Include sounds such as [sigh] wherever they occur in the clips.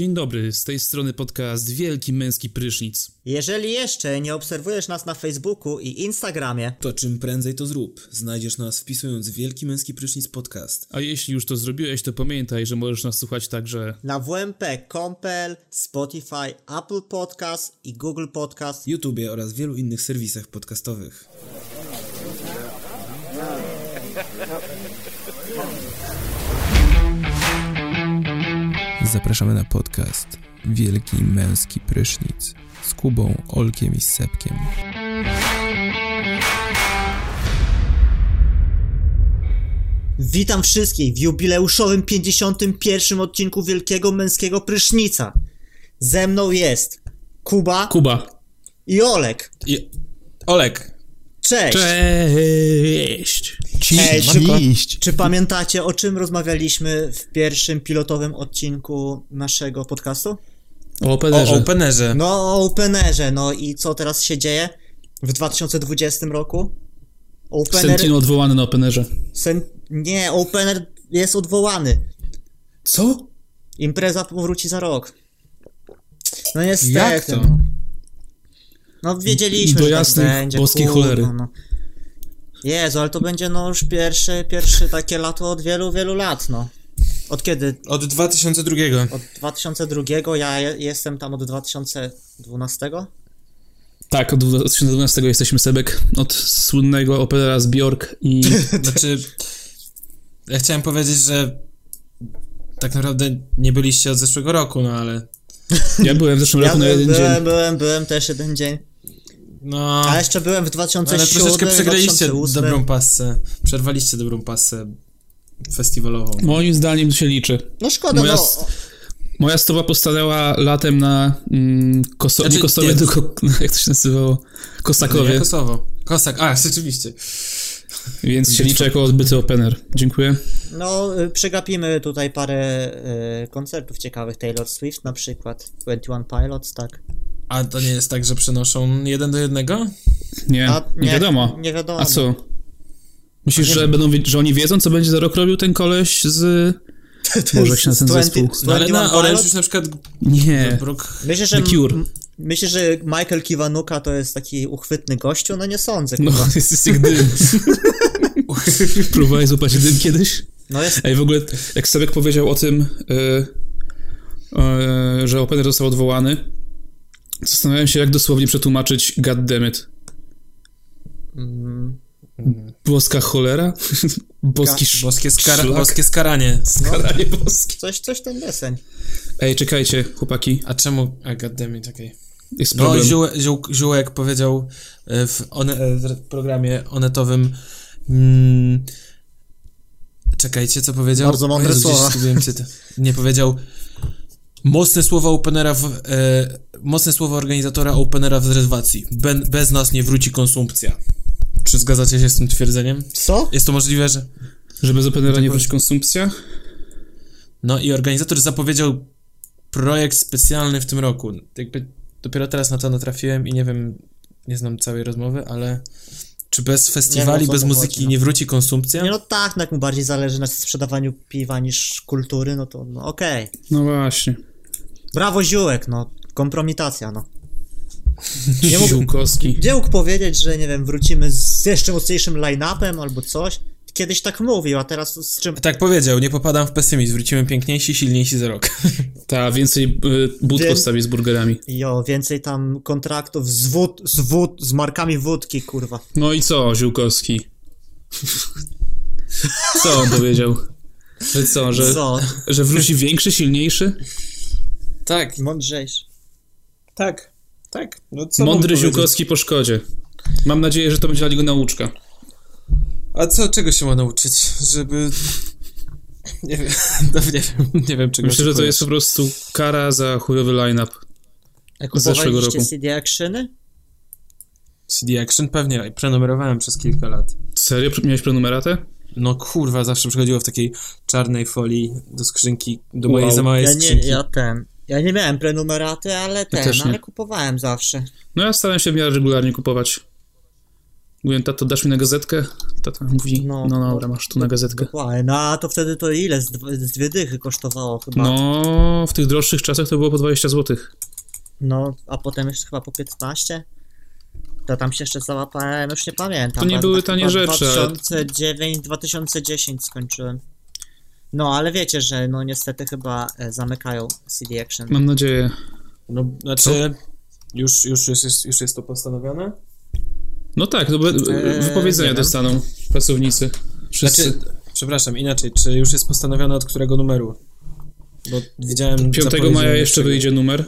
Dzień dobry, z tej strony podcast Wielki Męski Prysznic. Jeżeli jeszcze nie obserwujesz nas na Facebooku i Instagramie, To czym prędzej to zrób. Znajdziesz nas wpisując Wielki Męski Prysznic Podcast. A jeśli już to zrobiłeś, to pamiętaj, że możesz nas słuchać także na WMP.compel, Spotify, Apple Podcast i Google Podcast. YouTube oraz wielu innych serwisach podcastowych. Zapraszamy na podcast Wielki Męski Prysznic z Kubą, Olkiem i Sepkiem. Witam wszystkich w jubileuszowym 51. odcinku Wielkiego Męskiego Prysznica. Ze mną jest Kuba Kuba. i Olek. I... Olek! Cześć! Cześć! Cześć! Cześć! Czy pamiętacie o czym rozmawialiśmy w pierwszym pilotowym odcinku naszego podcastu? O O Openerze. Openerze. No, o Openerze. No i co teraz się dzieje w 2020 roku? Opener... Sentino odwołany na Openerze. Sen... Nie, Opener jest odwołany. Co? Impreza powróci za rok. No niestety. Jak to? No, no wiedzieliśmy, Do że jasnej tak będzie. boskiej kurwa, cholery. No. Jezu, ale to będzie no już pierwsze, pierwsze takie lato od wielu, wielu lat, no. Od kiedy? Od 2002. Od 2002, ja je, jestem tam od 2012? Tak, od 2012 jesteśmy Sebek. Od słynnego Openera z Bjork i... [laughs] Znaczy, ja chciałem powiedzieć, że tak naprawdę nie byliście od zeszłego roku, no ale... [laughs] Ja byłem w zeszłym Ja roku na jeden byłem, dzień. byłem, byłem też jeden dzień. No... A jeszcze byłem w ale 2007, troszeczkę przegraliście 2008. dobrą pasę. Przerwaliście dobrą pasę festiwalową. Moim zdaniem to się liczy. No szkoda, Moja no. Moja stopa postanęła latem na mm, koso... Znaczy, nie Kosowie, nie. tylko [laughs] jak to się nazywało? Kosakowie. Nie, Kosowo. Kosak, a, rzeczywiście. Więc się liczy jako odbyty Opener. Dziękuję. No, y, przegapimy tutaj parę y, koncertów ciekawych. Taylor Swift na przykład, 21 Pilots, tak. A to nie jest tak, że przenoszą jeden do jednego? Nie, A, nie, wiadomo. Nie wiadomo. A co? Myślisz, że, będą, że oni wiedzą, co będzie za rok robił ten koleś z... [laughs] Jak się na ten Z 20 zespół. No ale 21 na Orange już na przykład Nie. Brook... Myślę, że, The Cure. myślę, że Michael Kiwanuka to jest taki uchwytny gościu? No nie sądzę, No, kurwa. [laughs] jest, jest jak dym. [laughs] Próbowałeś złapać dym kiedyś? No jest... Ej, w ogóle, jak Sebek powiedział o tym, y, y, że Opener został odwołany, zastanawiałem się, jak dosłownie przetłumaczyć God damn it. Mm, Boska cholera? [laughs] Boski sz... Boskie, skara... Boskie skaranie. Skaranie boskie. coś, coś ten deseń. Ej, czekajcie, chłopaki, A czemu... A, goddammit, okej. jest No, problem. Ziół, Ziół, Ziółek powiedział e, w one, e, w programie onetowym mm, czekajcie, co powiedział? Bardzo mądre Jezu, słowa. Nie, powiedział mocne słowa Openera w, e, mocne słowa organizatora Openera w rezerwacji. Be, bez nas nie wróci konsumpcja. Czy zgadzacie się z tym twierdzeniem? Co? Jest to możliwe, że... Że bez Openera nie wróci konsumpcja? No i organizator zapowiedział projekt specjalny w tym roku. Jakby dopiero teraz na to natrafiłem i nie wiem, nie znam całej rozmowy, ale czy bez festiwali, wiem, o co bez mu muzyki chodzi, no. nie wróci konsumpcja? Nie no tak, no jak mu bardziej zależy na sprzedawaniu piwa niż kultury, no to no okej. No właśnie. Brawo Ziółek, no. Kompromitacja, no. Nie mógł, Ziółkowski. gdzie mógł powiedzieć, że nie wiem, wrócimy z jeszcze mocniejszym line-upem albo coś? Kiedyś tak mówił, a teraz z czym... Tak powiedział, nie popadam w pesymizm. Wrócimy piękniejsi, silniejsi za rok. Ta, więcej y, bud Więc- postawi z burgerami. Jo, więcej tam kontraktów z wód, z wód, z markami wódki, kurwa. No i co, Ziółkowski? Co on powiedział? Że co, że, Co? że wróci większy, silniejszy? Tak, Mądrzejszy. tak, tak. No co Mądry? Ziółkowski po szkodzie. Mam nadzieję, że to będzie dla niego nauczka. A co, czego się ma nauczyć? Żeby... Nie wiem, [laughs] no, nie wiem, nie wiem czego Myślę, że to jest po prostu kara za chujowy line-up. Z zeszłego roku. CD Actiony? CD Action pewnie, prenumerowałem przez kilka lat. Serio? Miałeś prenumeratę? No kurwa, zawsze przychodziło w takiej czarnej folii do skrzynki, do Wow. mojej za małej Ja nie, skrzynki. ja ten... Ja nie miałem prenumeraty, ale ten, też nie. ale kupowałem zawsze. No ja staram się w miarę regularnie kupować. Mówiłem, tato, dasz mi na gazetkę? Tata mówi, no, No, dobra, masz tu na gazetkę. Dokładnie, no a to wtedy to ile? Z, z dwie dychy kosztowało chyba. No, w tych droższych czasach to było po 20 zł. No, a potem jeszcze chyba po 15? To tam się jeszcze załapałem, już nie pamiętam. To nie były tanie rzeczy, ale- 2009, 2010 skończyłem. No, ale wiecie, że no niestety chyba e, zamykają CD Action. Mam nadzieję. No, znaczy, już, już, już, jest, już jest to postanowione? No tak, to be- Eee, wypowiedzenia nie wiem. dostaną pracownicy. Wszyscy. Znaczy, przepraszam, inaczej, czy już jest postanowione od którego numeru? Bo widziałem... 5 zapowiedź, maja jeszcze wyjdzie numer.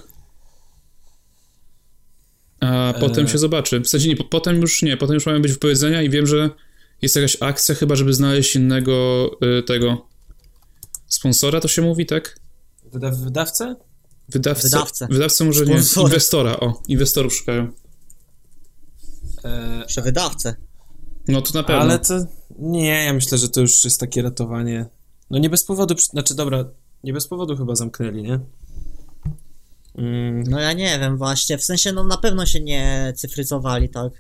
A Eee. potem się zobaczy. W sensie nie, po- potem już nie, potem już mają być wypowiedzenia i wiem, że jest jakaś akcja chyba, żeby znaleźć innego y, tego sponsora, to się mówi, tak? Wyda wydawcę? Wydawcę. Wydawcę. Wydawcę może nie. Inwestora, o, inwestorów szukają. E, Że wydawcę. No to na pewno. ale to... Nie, ja myślę, że to już jest takie ratowanie... No nie bez powodu, przy- znaczy dobra, nie bez powodu chyba zamknęli, nie? Mm, No ja nie wiem właśnie, w sensie no na pewno się nie cyfryzowali tak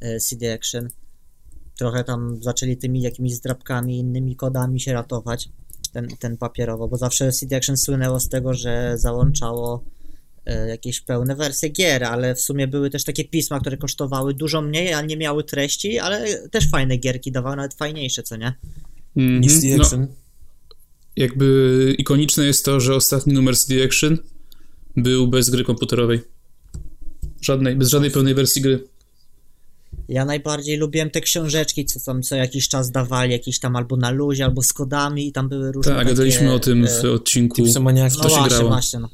e, CD Action. Trochę tam zaczęli tymi jakimiś zdrabkami, innymi kodami się ratować, ten, ten papierowo, bo zawsze CD Action słynęło z tego, że załączało e, jakieś pełne wersje gier, ale w sumie były też takie pisma, które kosztowały dużo mniej, a nie miały treści, ale też fajne gierki dawały, nawet fajniejsze, co nie? Niż The No, Action. jakby ikoniczne jest to, że ostatni numer CD Action był bez gry komputerowej. Żadnej, bez żadnej pełnej wersji gry. Ja najbardziej lubiłem te książeczki, co tam co jakiś czas dawali, jakieś tam albo na luzie, albo z kodami i tam były różne Tak, takie, gadaliśmy o tym w e, odcinku. Tipsomaniaki. No to się właśnie, grało. właśnie, no.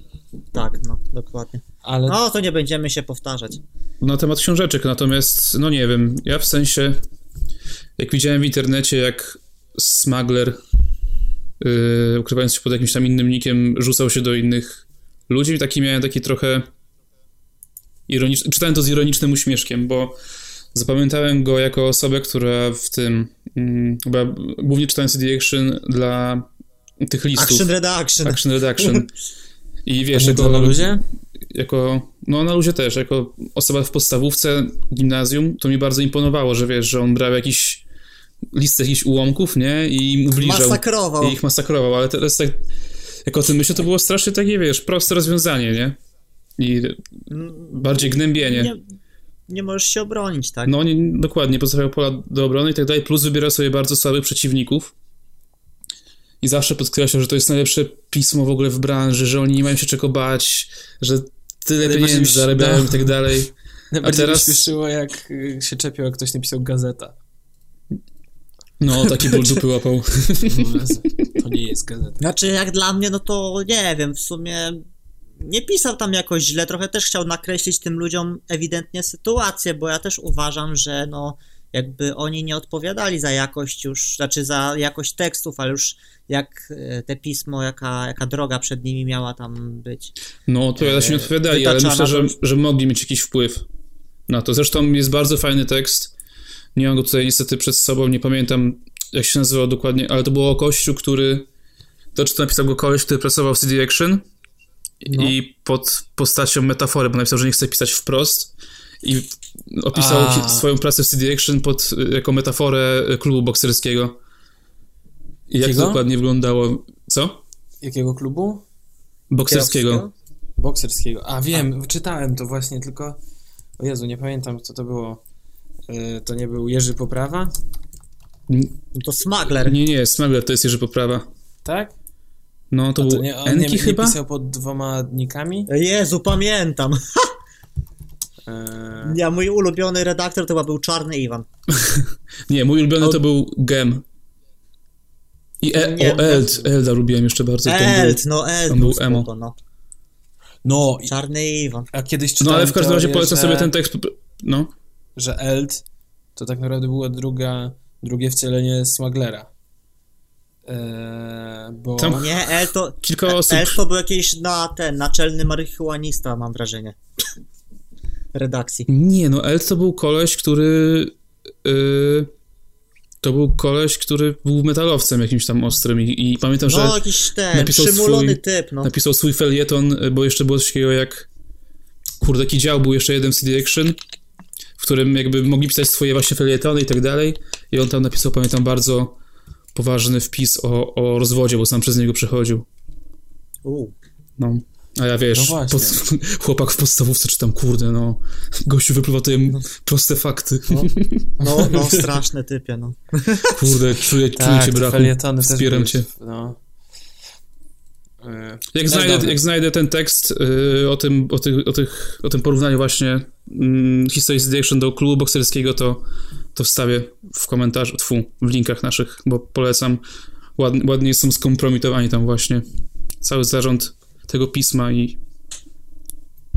Tak, no, dokładnie. Ale No, to nie będziemy się powtarzać. na temat książeczek, natomiast, no nie wiem, ja w sensie, jak widziałem w internecie, jak smuggler, yy, ukrywając się pod jakimś tam innym nikiem, rzucał się do innych ludzi, taki miałem taki trochę ironiczny, czytałem to z ironicznym uśmieszkiem, bo zapamiętałem go jako osobę, która w tym, mm, chyba głównie czytałem CD Action dla tych listów. Action Redaction. Action Redaction. I wiesz, jako, na luzie? jako, no na luzie też, jako osoba w podstawówce, gimnazjum, to mi bardzo imponowało, że wiesz, że on brał jakiś list jakichś ułomków, nie, i ubliżał. Masakrował. I ich masakrował, ale teraz tak, jak o tym myślę, to było strasznie takie, wiesz, proste rozwiązanie, nie? I bardziej gnębienie. Nie, nie możesz się obronić, tak? No, nie, dokładnie, pozostawiał pola do obrony i tak dalej, plus wybierał sobie bardzo słabych przeciwników. I zawsze podkreślał, że to jest najlepsze pismo w ogóle w branży, że oni nie mają się czego bać, że tyle Najbardziej pieniędzy mi- zarabiają no. i tak dalej. [laughs] Najbardziej teraz- śpieszyło, jak się czepiał, jak ktoś napisał gazeta. No, taki ból dupy łapał. [laughs] To nie jest gazeta. Znaczy, jak dla mnie, no to nie wiem, w sumie nie pisał tam jakoś źle, trochę też chciał nakreślić tym ludziom ewidentnie sytuację, bo ja też uważam, że no jakby oni nie odpowiadali za jakość już, znaczy za jakość tekstów, ale już jak e, te pismo, jaka, jaka droga przed nimi miała tam być. No, odpowiada się nie odpowiadali, ale myślę, że, że mogli mieć jakiś wpływ na to. Zresztą jest bardzo fajny tekst. Nie mam go tutaj niestety przed sobą, nie pamiętam jak się nazywał dokładnie, ale to było o kościu, który. To czy to napisał go koleś, który pracował w CD Action No. i pod postacią metafory, bo napisał, że nie chce pisać wprost i opisał A. swoją pracę w CD Action pod, jako metaforę klubu bokserskiego. I jak to dokładnie wyglądało? Co? Jakiego klubu? Bokserskiego. Bokserskiego. A wiem, czytałem to właśnie, tylko. O Jezu, nie pamiętam, co to było. Y, To nie był Jerzy Poprawa? To smuggler. Nie, nie, Smuggler to jest Jerzy Poprawa. Tak? No, to A był nie, on Enki nie, nie chyba? pisał pod dwoma nikami? Jezu, pamiętam. E, Ja, mój ulubiony redaktor to chyba był Czarny Iwan. [laughs] Nie, mój ulubiony to był Gem. I e, Nie, o, no. Eld, Elda lubiłem jeszcze bardzo. Eld, no Eld on był emo. spoko, no. No, Czarny Iwan. a kiedyś No ale w każdym razie polecam że, sobie ten tekst. No, że Eld to tak naprawdę było druga, drugie wcielenie Smuglera. E, bo... Tam- Nie, Eld to... kilka osób. Eld to był jakiś na ten, naczelny marihuanista, mam wrażenie. Redakcji. Nie, no Eld to był koleś, który. y, to był koleś, który był metalowcem jakimś tam ostrym i, i pamiętam, że No, jakiś ten, napisał przymulony swój- typ, no. napisał swój felieton, bo jeszcze było coś takiego jak. Kurde, taki dział był jeszcze jeden w CD Action. w którym jakby mogli pisać swoje właśnie felietony i tak dalej. I on tam napisał, pamiętam, bardzo poważny wpis o, o rozwodzie, bo sam przez niego przechodził. U. No. A ja wiesz, No pod, [laughs] chłopak w podstawówce czytam, kurde, no, gościu wypływa tutaj proste fakty. No, [laughs] no, no straszne typie, no. Kurde, czuję, czuję Tak, cię brachu, felietony też wspieram cię. No. E, Jak no znajdę, jak znajdę ten tekst y, o, tym, o, tych, o, tych, o tym porównaniu właśnie mm, historii CD Action do klubu bokserskiego, to, to wstawię w komentarzu, tfu, w linkach naszych, bo polecam. Ład, ładnie są skompromitowani tam właśnie cały zarząd tego pisma i,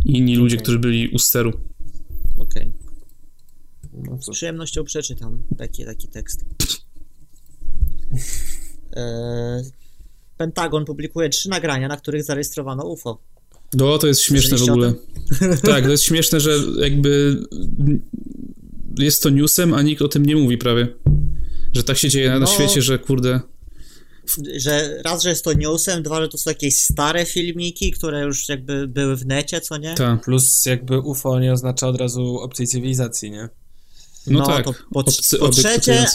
i inni ludzie, Okej. którzy byli u steru. Okej. No Z cóż. przyjemnością przeczytam taki, taki tekst. E, [laughs] Pentagon publikuje trzy nagrania, na których zarejestrowano UFO. No, to jest śmieszne w ogóle. [laughs] Tak, to jest śmieszne, że jakby jest to newsem, a nikt o tym nie mówi prawie. Że tak się dzieje na, na No. świecie, że kurde... Że raz, że jest to newsem, dwa, że to są jakieś stare filmiki, które już jakby były w necie, co nie? Ta. Plus jakby UFO nie oznacza od razu obcej cywilizacji, nie? No, No, tak, to po- obcy po trzecie-.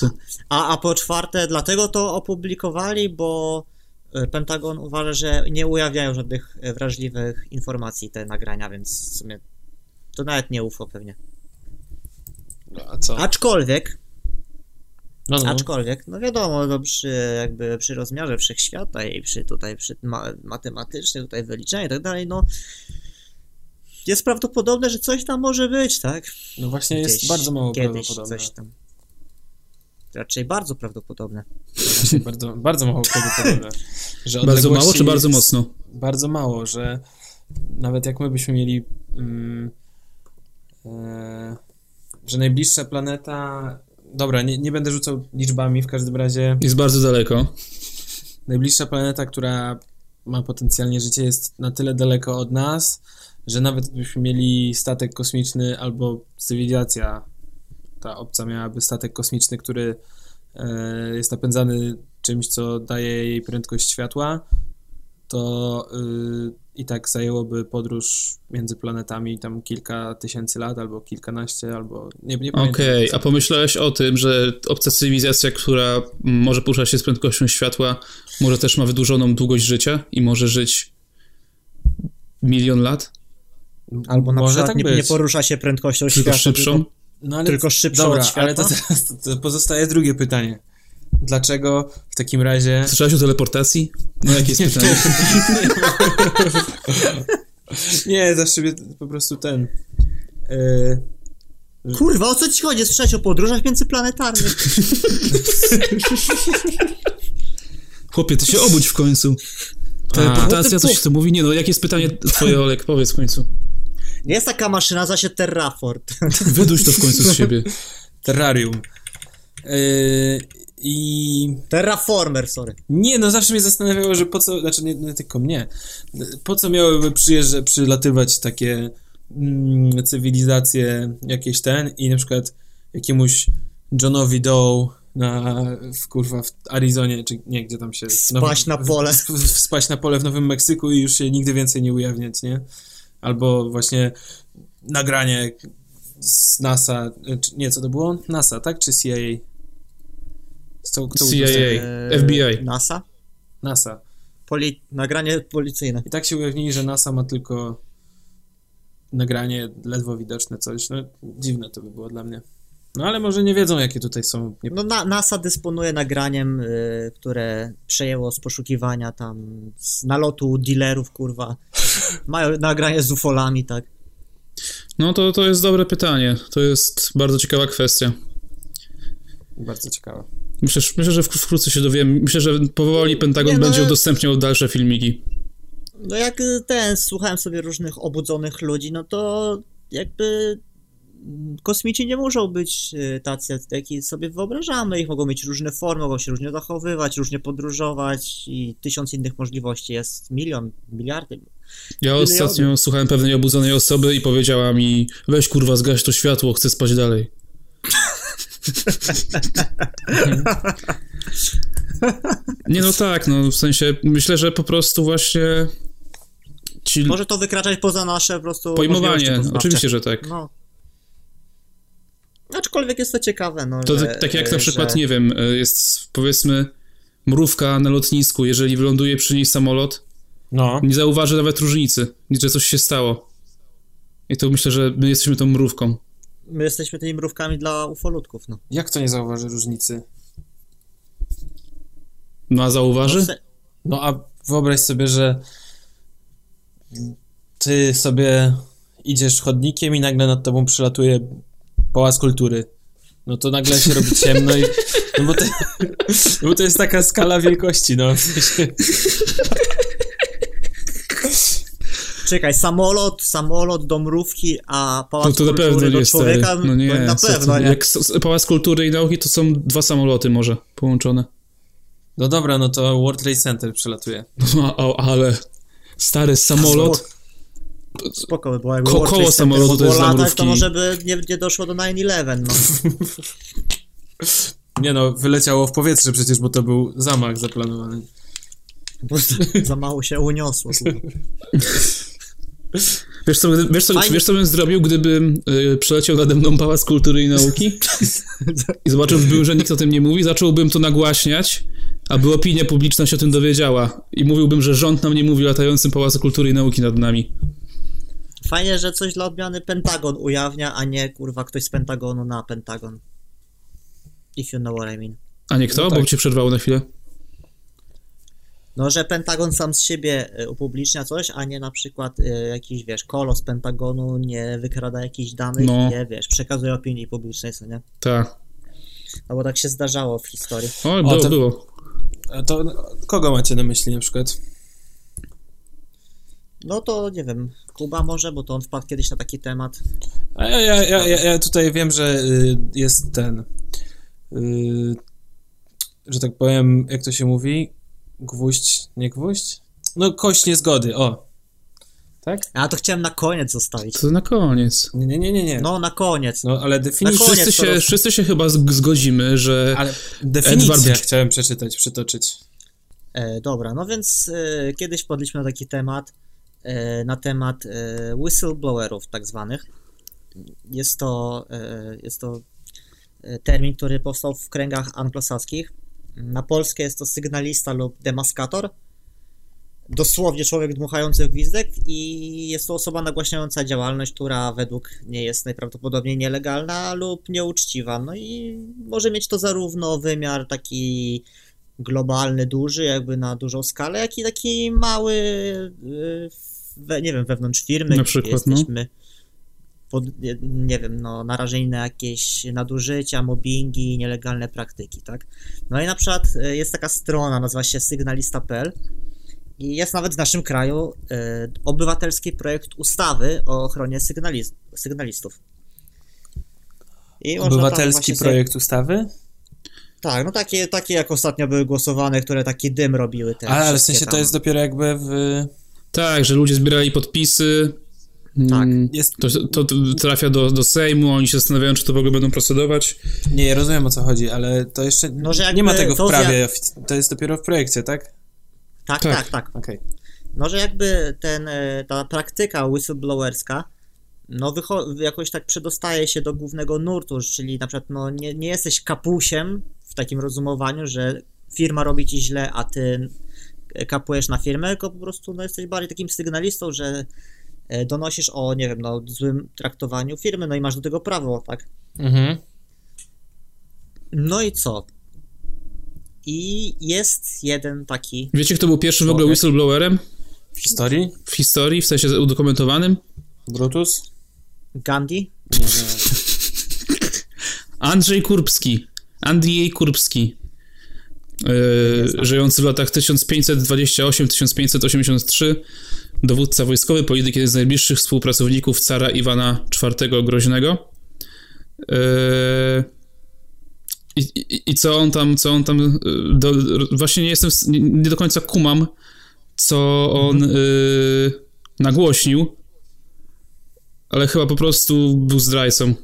A, a po czwarte, dlatego to opublikowali, bo Pentagon uważa, że nie ujawniają żadnych e, wrażliwych informacji te nagrania, więc w sumie to nawet nie UFO pewnie. No, a co? Aczkolwiek, No, no. aczkolwiek, no wiadomo, no przy, jakby przy rozmiarze wszechświata i przy tutaj przy ma, matematycznym tutaj wyliczeniu i tak dalej, no jest prawdopodobne, że coś tam może być, tak? no właśnie jest Gdzieś, bardzo mało kiedyś prawdopodobne. coś tam. Raczej bardzo prawdopodobne. [laughs] Bardzo, bardzo mało prawdopodobne. Że Bardzo mało czy bardzo mocno? Bardzo mało, że nawet jak my byśmy mieli mm, e, że najbliższa planeta dobra, nie, nie będę rzucał liczbami, w każdym razie Jest bardzo daleko. najbliższa planeta, która ma potencjalnie życie jest na tyle daleko od nas, że nawet gdybyśmy mieli statek kosmiczny albo cywilizacja ta obca miałaby statek kosmiczny, który e, jest napędzany czymś, co daje jej prędkość światła, to y, i tak zajęłoby podróż między planetami tam kilka tysięcy lat, albo kilkanaście, albo nie, nie pamiętam. Okej, a pomyślałeś o tym, że obca cywilizacja, która może poruszać się z prędkością światła, może też ma wydłużoną długość życia i może żyć milion lat? Albo na Może przykład tak nie, nie porusza się prędkością Tylko światła. szybszą? Tylko... No, ale, Tylko szybszą dobra, od światła? ale to teraz to, to pozostaje drugie pytanie. Dlaczego w takim razie... Słyszałeś o teleportacji? No jakie jest pytanie? Nie, zawsze po prostu ten... e, Kurwa, o co ci chodzi? Słyszałeś o podróżach międzyplanetarnych? [laughs] Chłopie, ty się obudź w końcu. Teleportacja, A. coś to mówi? Nie no, jakie jest pytanie twoje, Olek? Powiedz w końcu. Nie jest taka maszyna, nazywa się Terrafort. [laughs] Wyduś to w końcu z siebie. terrarium. E, I Terraformer, sorry. nie, no zawsze mnie zastanawiało, że po co, znaczy nie, nie tylko mnie, po co miałyby przyjeżdżać, przylatywać takie mm, cywilizacje jakieś ten i na przykład jakiemuś Johnowi Doe na, w kurwa, w Arizonie, czy nie, gdzie tam się... Spaść na pole. w- w- Spaść na pole w Nowym Meksyku i już się nigdy więcej nie ujawniać, nie? Albo właśnie nagranie z NASA, czy, nie, co to było? NASA, tak? Czy CIA? Co, kto CIA. Eee, FBI. NASA? NASA. Poli... Nagranie policyjne. I tak się ujawnili, że NASA ma tylko nagranie ledwo widoczne coś. No, dziwne to by było dla mnie. No ale może nie wiedzą, jakie tutaj są. Nie... No, na, NASA dysponuje nagraniem, y, które przejęło z poszukiwania tam z nalotu dealerów, kurwa. [laughs] Mają nagranie z ufolami, tak. No to, to jest dobre pytanie. To jest bardzo ciekawa kwestia. Bardzo ciekawe. Myślę, że- myślę, że wk- wkrótce się dowiemy. Myślę, że powoli Pentagon Nie, no, będzie udostępniał dalsze filmiki. No jak y, ten, słuchałem sobie różnych obudzonych ludzi, no to jakby kosmici nie muszą być y, tacy, jaki sobie wyobrażamy. Ich mogą mieć różne formy, mogą się różnie zachowywać, różnie podróżować i tysiąc innych możliwości. Jest milion, miliardy. Ja ostatnio słuchałem pewnej obudzonej osoby i powiedziała mi weź kurwa zgaś to światło, chcę spać dalej. [laughs] Nie no tak, no w sensie myślę, że po prostu właśnie ci Może to wykraczać poza nasze po prostu pojmowanie, oczywiście, że tak. No. Aczkolwiek jest to ciekawe, no, To że, tak, jak na przykład, że... nie wiem, y, jest powiedzmy mrówka na lotnisku, jeżeli wyląduje przy niej samolot, No. nie zauważy nawet różnicy, że coś się stało. I to myślę, że my jesteśmy tą mrówką. My jesteśmy tymi mrówkami dla ufolutków, no. Jak to nie zauważy różnicy? No a zauważy? No, No a wyobraź sobie, że ty sobie idziesz chodnikiem i nagle nad tobą przylatuje pałac kultury. No to nagle się robi ciemno i... No bo to, no bo to jest taka skala wielkości, no. W sensie- Czekaj, samolot, samolot do mrówki, a pałac No to na kultury pewno do nie człowieka, stary. No nie, to na pewno nie. Jak Pałac Kultury i Nauki to są dwa samoloty może połączone. No dobra, no to World Trade Center przylatuje. No, ale stary samolot, Spoko by było, jakby Ko- koło samolotu to jest mogło dla latać, mrówki. to może by nie, nie doszło do 9-11, no. [laughs] Nie no, wyleciało w powietrze przecież, bo to był zamach zaplanowany. Bo za mało się uniosło. [laughs] Wiesz co, wiesz, co, Fajnie. wiesz co bym zrobił, gdybym y, przeleciał nade mną Pałac Kultury i Nauki [laughs] i zobaczyłbym, że nikt o tym nie mówi, zacząłbym to nagłaśniać, aby opinia publiczna się o tym dowiedziała i mówiłbym, że rząd nam nie mówi o latającym Pałacu Kultury i Nauki nad nami. Fajnie, że coś dla odmiany Pentagon ujawnia, a nie kurwa ktoś z Pentagonu na Pentagon. If you know what I mean. A nie kto? No tak. Bo cię przerwało na chwilę. No, że Pentagon sam z siebie y, upublicznia coś, a nie na przykład y, jakiś, wiesz, kolos Pentagonu nie wykrada jakichś danych No. i je, wiesz, przekazuje opinii publicznej, co nie? Tak. No bo tak się zdarzało w historii. O, było, to- było. A to kogo macie na myśli na przykład? No to, nie wiem, Kuba może, bo to on wpadł kiedyś na taki temat. A ja, ja, ja, ja, ja tutaj wiem, że y, jest ten, y, że tak powiem, jak to się mówi, gwóźdź, nie gwóźdź? No kość niezgody, o. Tak? A to chciałem na koniec zostawić. To na koniec. Nie, nie, nie, nie. nie. No, na koniec. No ale Na definicja, koniec Wszyscy się, roz- wszyscy się chyba zgodzimy, że ale definicję Edward- chciałem przeczytać, przytoczyć. E, dobra, no więc e, kiedyś podliśmy na taki temat, na temat e, whistleblowerów tak zwanych. Jest to, e, jest to e, termin, który powstał w kręgach anglosaskich. Na polskie jest to sygnalista lub demaskator. Dosłownie człowiek dmuchający gwizdek i jest to osoba nagłaśniająca działalność, która według niej jest najprawdopodobniej nielegalna lub nieuczciwa. No i może mieć to zarówno wymiar taki globalny, duży, jakby na dużą skalę, jak i taki mały, y, we, nie wiem, wewnątrz firmy, Na gdzie przykład, no. jesteśmy pod, nie- wiem, no, narażeni na jakieś nadużycia, mobbingi, nielegalne praktyki, tak? No i na przykład y, jest taka strona, nazywa się sygnalista.pl i jest nawet w naszym kraju y, obywatelski projekt ustawy o ochronie sygnaliz- sygnalistów. I Obywatelski właśnie sobie- projekt ustawy? tak, no takie, takie jak ostatnio były głosowane, które taki dym robiły te Ale, ale w sensie to tam. jest dopiero jakby w... tak, że ludzie zbierali podpisy. Tak. Mm, Jest, To, to trafia do, do Sejmu, oni się zastanawiają, czy to w ogóle będą procedować. nie, ja rozumiem o co chodzi, ale to jeszcze No, że nie ma tego w prawie, to jest dopiero w projekcie, tak? Tak, Tak. tak, tak. Okej. No, że jakby ten, e, ta praktyka whistleblowerska no wycho- jakoś tak przedostaje się do głównego nurtu, czyli na przykład no, nie, nie jesteś kapusiem w takim rozumowaniu, że firma robi ci źle, a ty kapujesz na firmę, tylko po prostu no, jesteś bardziej takim sygnalistą, że e, donosisz o, nie wiem, no, złym traktowaniu firmy, no i masz do tego prawo, tak? Mhm. No i co? I jest jeden taki. Wiecie, kto był pierwszym w ogóle whistleblowerem W historii? w historii, w sensie udokumentowanym? Brutus? Gandhi? Nie, nie. [laughs] Andrzej Kurbski. Andrzej Kurbski. Yy, żyjący w latach 1528-1583, dowódca wojskowy, polityk, jeden z najbliższych współpracowników cara Iwana IV Groźnego. Yy, i, i, co on tam, co on tam, yy, do, właśnie nie jestem, nie, nie do końca kumam, co on yy, nagłośnił, ale chyba po prostu był zdrajcą.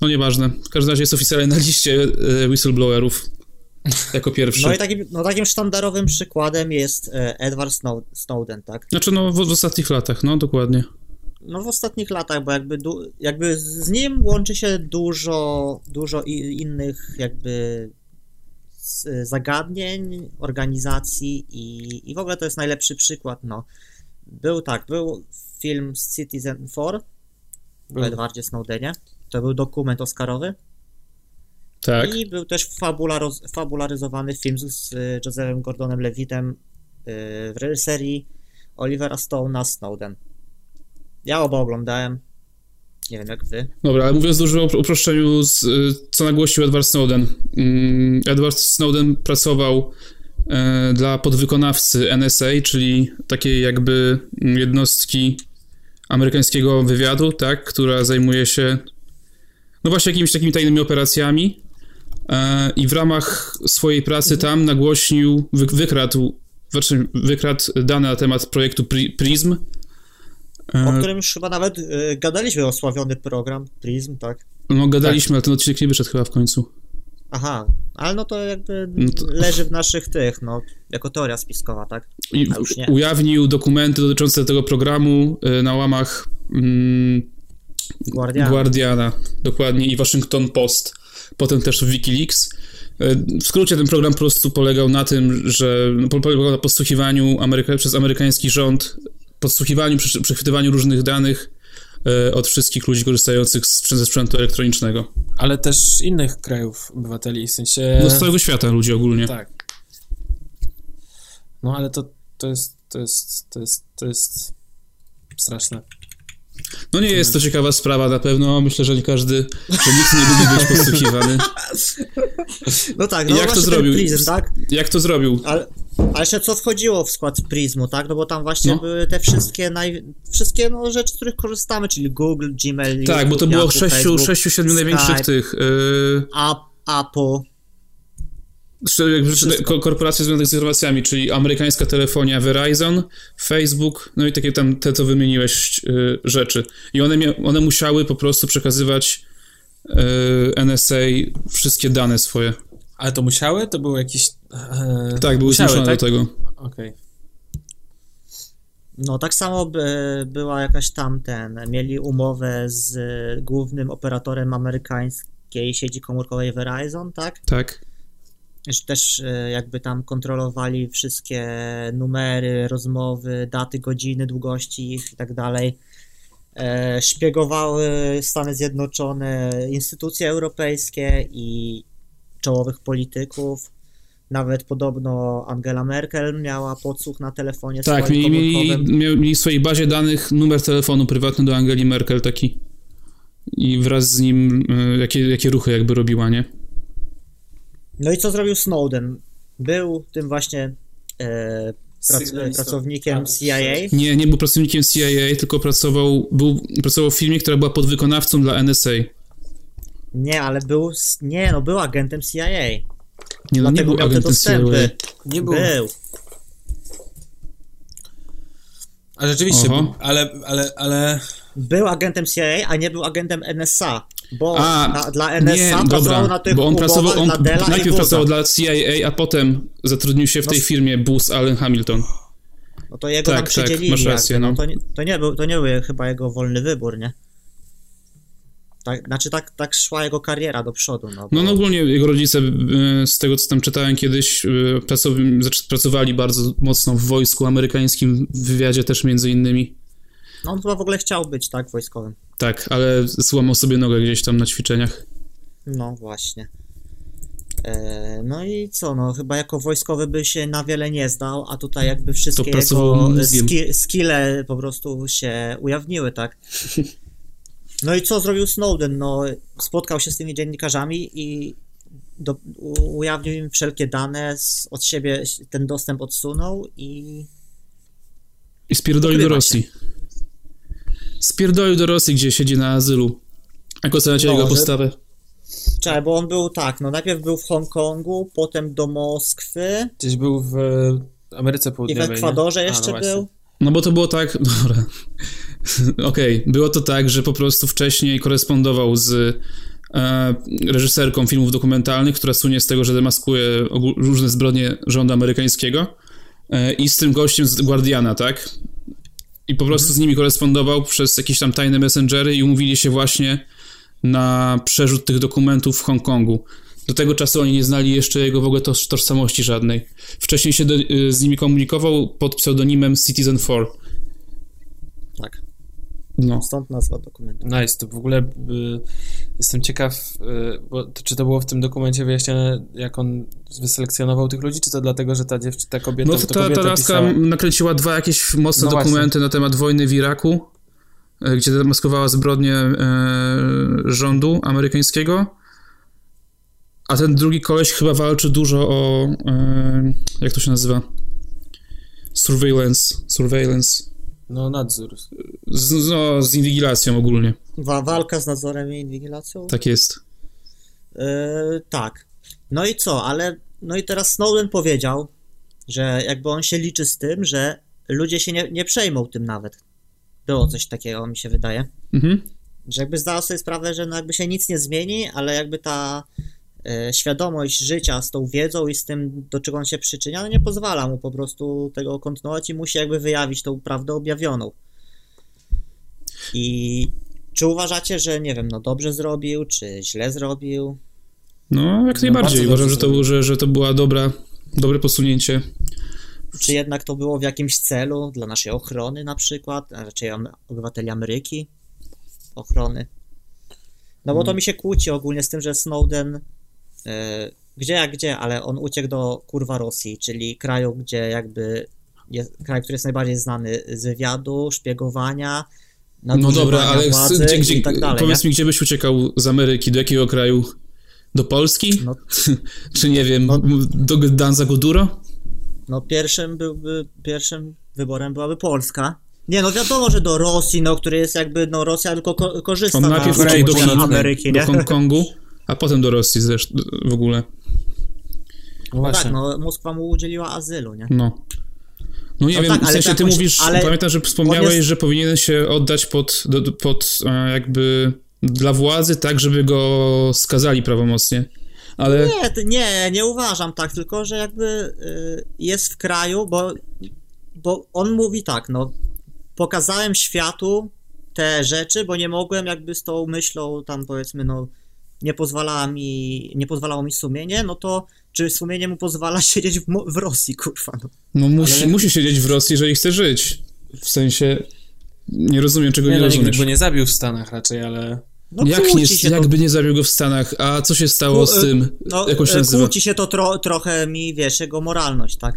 No nieważne. W każdym razie jest oficjalnie na liście e, whistleblowerów jako pierwszy. No i takim, no, takim sztandarowym przykładem jest e, Edward Snow, Snowden, tak? Znaczy no w, w ostatnich latach, no dokładnie. no w ostatnich latach, bo jakby, du, jakby z nim łączy się dużo, dużo i, innych jakby zagadnień, organizacji i, i w ogóle to jest najlepszy przykład, no. Był tak, był film Citizen 4 Był. o Edwardzie Snowdenie, to był dokument oscarowy Tak. i był też fabularyzowany film z, Josephem Gordonem Levitem y, w reżyserii Olivera Stone'a Snowden. Ja oba oglądałem. Nie wiem jak wy. Dobra, ale mówiąc dużo o uproszczeniu, z, y, co nagłościł Edward Snowden. Mm, Edward Snowden pracował e, dla podwykonawcy NSA, czyli takiej jakby jednostki amerykańskiego wywiadu, tak, która zajmuje się no właśnie jakimiś takimi tajnymi operacjami i w ramach swojej pracy tam nagłośnił, wy, wykradł, znaczy wykradł dane na temat projektu Pri- PRISM, O E, którym już chyba nawet y, gadaliśmy, osławiony program Prism, tak? No gadaliśmy, ale ten odcinek nie wyszedł chyba w końcu. Aha, ale no to jakby No to- leży w naszych tych, no, jako teoria spiskowa, tak? I A już nie. ujawnił dokumenty dotyczące tego programu na łamach mm, Guardian. Guardiana, dokładnie, i Washington Post, potem też Wikileaks. Y, W skrócie ten program po prostu polegał na tym, że no, po- polegał na podsłuchiwaniu Ameryka, przez amerykański rząd, podsłuchiwaniu, przechwytywaniu różnych danych y, od wszystkich ludzi korzystających z, ze sprzętu elektronicznego. Ale też innych krajów obywateli, w sensie... No z całego świata ludzi ogólnie. Tak. No ale to, to jest, to jest, to jest, to jest straszne. No nie jest to ciekawa sprawa na pewno, myślę, że nie każdy, że nikt nie lubi być podsłuchiwany. No tak, no Jak to zrobił? ten Prism, tak? Jak to zrobił? Ale, ale jeszcze co wchodziło w skład Prismu, tak? No bo tam właśnie No. były te wszystkie naj... wszystkie no, rzeczy, z których korzystamy, czyli Google, Gmail, Tak, bo to YouTube, było Yahoo, sześciu, Facebook, sześciu, siedmiu największych Skype, tych. Yy, App, Apple. Korporacje związane z informacjami, czyli amerykańska telefonia Verizon, Facebook, no i takie tam te, co wymieniłeś y, rzeczy. I one, mia- one musiały po prostu przekazywać y, NSA wszystkie dane swoje. Ale to musiały? To było jakieś... E, Tak, były musiały, zmuszone tak? do tego. Okej. No tak samo by, była jakaś tam ten, mieli umowę z głównym operatorem amerykańskiej sieci komórkowej Verizon, tak? Tak. Też e, jakby tam kontrolowali wszystkie numery, rozmowy, daty, godziny, długości ich i tak dalej. E, Szpiegowały Stany Zjednoczone, instytucje europejskie i czołowych polityków. Nawet podobno Angela Merkel miała podsłuch na telefonie Tak, swoim mieli, mieli, mieli w swojej bazie danych numer telefonu prywatny do Angeli Merkel taki. I wraz z nim y, jakie, jakie ruchy jakby robiła, nie? No i co zrobił Snowden? Był tym właśnie e, prac, pracownikiem Tak, CIA. Nie, nie był pracownikiem CIA, tylko pracował, był, pracował w firmie, która była podwykonawcą dla NSA. Nie, ale był. Nie, no był agentem CIA. Nie, no nie Dlatego był miał te agentem CIA. dostępy. Nie był. Był. A rzeczywiście, Oho. był, ale, ale, ale... Był agentem CIA, a nie był agentem NSA. Bo A, na, dla NSA nie, pracował dobra, na tych bo on pracował, on najpierw pracował dla CIA, a potem zatrudnił się w tej No, firmie Booz Allen Hamilton. No to jego Tak, tam tak, przydzielili. masz rację, jakby, no. To, nie, to, nie był, to nie był chyba jego wolny wybór, nie? Tak, znaczy tak, tak szła jego kariera do przodu. No, bo, No, no ogólnie jego rodzice, y, z tego co tam czytałem kiedyś, y, znaczy, pracowali bardzo mocno w wojsku amerykańskim, w wywiadzie też między innymi. no on chyba w ogóle chciał być, tak, wojskowym. Tak, ale złamał sobie nogę gdzieś tam na ćwiczeniach. No właśnie. E, no i co, no chyba jako wojskowy by się na wiele nie zdał, a tutaj jakby wszystkie jego ski, skille po prostu się ujawniły, tak? No i co zrobił Snowden? No spotkał się z tymi dziennikarzami i do, ujawnił im wszelkie dane, z, od siebie ten dostęp odsunął i I spierdolił do Rosji. Spierdolił do Rosji, gdzie siedzi na azylu. Jak oceniacie No, jego że- postawę? Czekaj, bo on był tak, no najpierw był w Hongkongu, potem do Moskwy Gdzieś był w e, Ameryce i w Południowej. nie? Ekwadorze A, no jeszcze był. No bo to było tak, [laughs] dobra. Okej, było to tak, że po prostu wcześniej korespondował z e, reżyserką filmów dokumentalnych, która słynie z tego, że demaskuje różne zbrodnie rządu amerykańskiego e, i z tym gościem z Guardiana, tak? I po prostu z nimi korespondował przez jakieś tam tajne messengery i umówili się właśnie na przerzut tych dokumentów w Hongkongu. Do tego czasu oni nie znali jeszcze jego w ogóle toż, tożsamości żadnej. Wcześniej się do, y, z nimi komunikował pod pseudonimem Citizen 4. No. Stąd nazwa dokumentu. Nice, to w ogóle y, jestem ciekaw, y, bo to, czy to było w tym dokumencie wyjaśnione, jak on wyselekcjonował tych ludzi, czy to dlatego, że ta dziewczyna, ta kobieta, No to to ta, ta laska pisała- nakręciła dwa jakieś mocne No właśnie. dokumenty na temat wojny w Iraku, e, gdzie demaskowała zbrodnie e, rządu amerykańskiego. A ten drugi koleś chyba walczy dużo o. E, jak to się nazywa? Surveillance. Surveillance. No nadzór. Z, no, z inwigilacją ogólnie. Wa- walka z nadzorem i inwigilacją? Tak jest. Yy, tak. No i co, ale no i teraz Snowden powiedział, że jakby on się liczy z tym, że ludzie się nie, nie przejmą tym nawet. Było coś takiego, mi się wydaje. Mhm. Że jakby zdał sobie sprawę, że no jakby się nic nie zmieni, ale jakby ta świadomość życia z tą wiedzą i z tym, do czego on się przyczynia, no nie pozwala mu po prostu tego kontynuować i musi jakby wyjawić tą prawdę objawioną. I czy uważacie, że nie wiem, no dobrze zrobił, czy źle zrobił? No, jak No, najbardziej. bardzo Uważam, że to, że, że to była dobra, dobre posunięcie. Czy jednak to było w jakimś celu dla naszej ochrony na przykład, a raczej obywateli Ameryki ochrony? No bo to mi się kłóci ogólnie z tym, że Snowden e, gdzie jak gdzie, ale on uciekł do kurwa Rosji, czyli kraju, gdzie jakby jest, kraj, który jest najbardziej znany z wywiadu, szpiegowania, No dobra, ale władzy gdzie, gdzie, i tak dalej. powiedz nie? mi, gdzie byś uciekał z Ameryki? Do jakiego kraju? Do Polski? No, [laughs] Czy nie wiem, No- do Gdanza Goduro? no pierwszym byłby, pierwszym wyborem byłaby Polska. Nie, no wiadomo, że do Rosji, no, który jest jakby, no Rosja tylko ko- korzysta On na najpierw uciekł do. Chin, Ameryki, do? Hongkongu, [laughs] a potem do Rosji zresztą w ogóle. No No właśnie. tak, no Moskwa mu udzieliła azylu, nie? No. No nie No wiem, tak, w ale sensie tak ty mówisz, ale pamiętam, że wspomniałeś, jest- że powinien się oddać pod, do, pod e, jakby dla władzy, tak, żeby go skazali prawomocnie. Ale Nie, nie, nie uważam tak, tylko że jakby y, jest w kraju, bo, bo on mówi tak, no pokazałem światu te rzeczy, bo nie mogłem jakby z tą myślą tam powiedzmy, no nie pozwalała mi, nie pozwalało mi sumienie, no to czy sumienie mu pozwala [laughs] siedzieć w, w Rosji, kurwa, no. no musi, Ale- musi siedzieć w Rosji, jeżeli chce żyć. W sensie nie rozumiem, czego nie, Nie, no, nikt rozumiesz. go nie zabił w Stanach raczej, ale... no Jak nie, się to, jakby nie zabił go w Stanach, a co się stało z tym, no, jak on się e, nazywa? kłóci się to tro, trochę mi, wiesz, jego moralność, tak?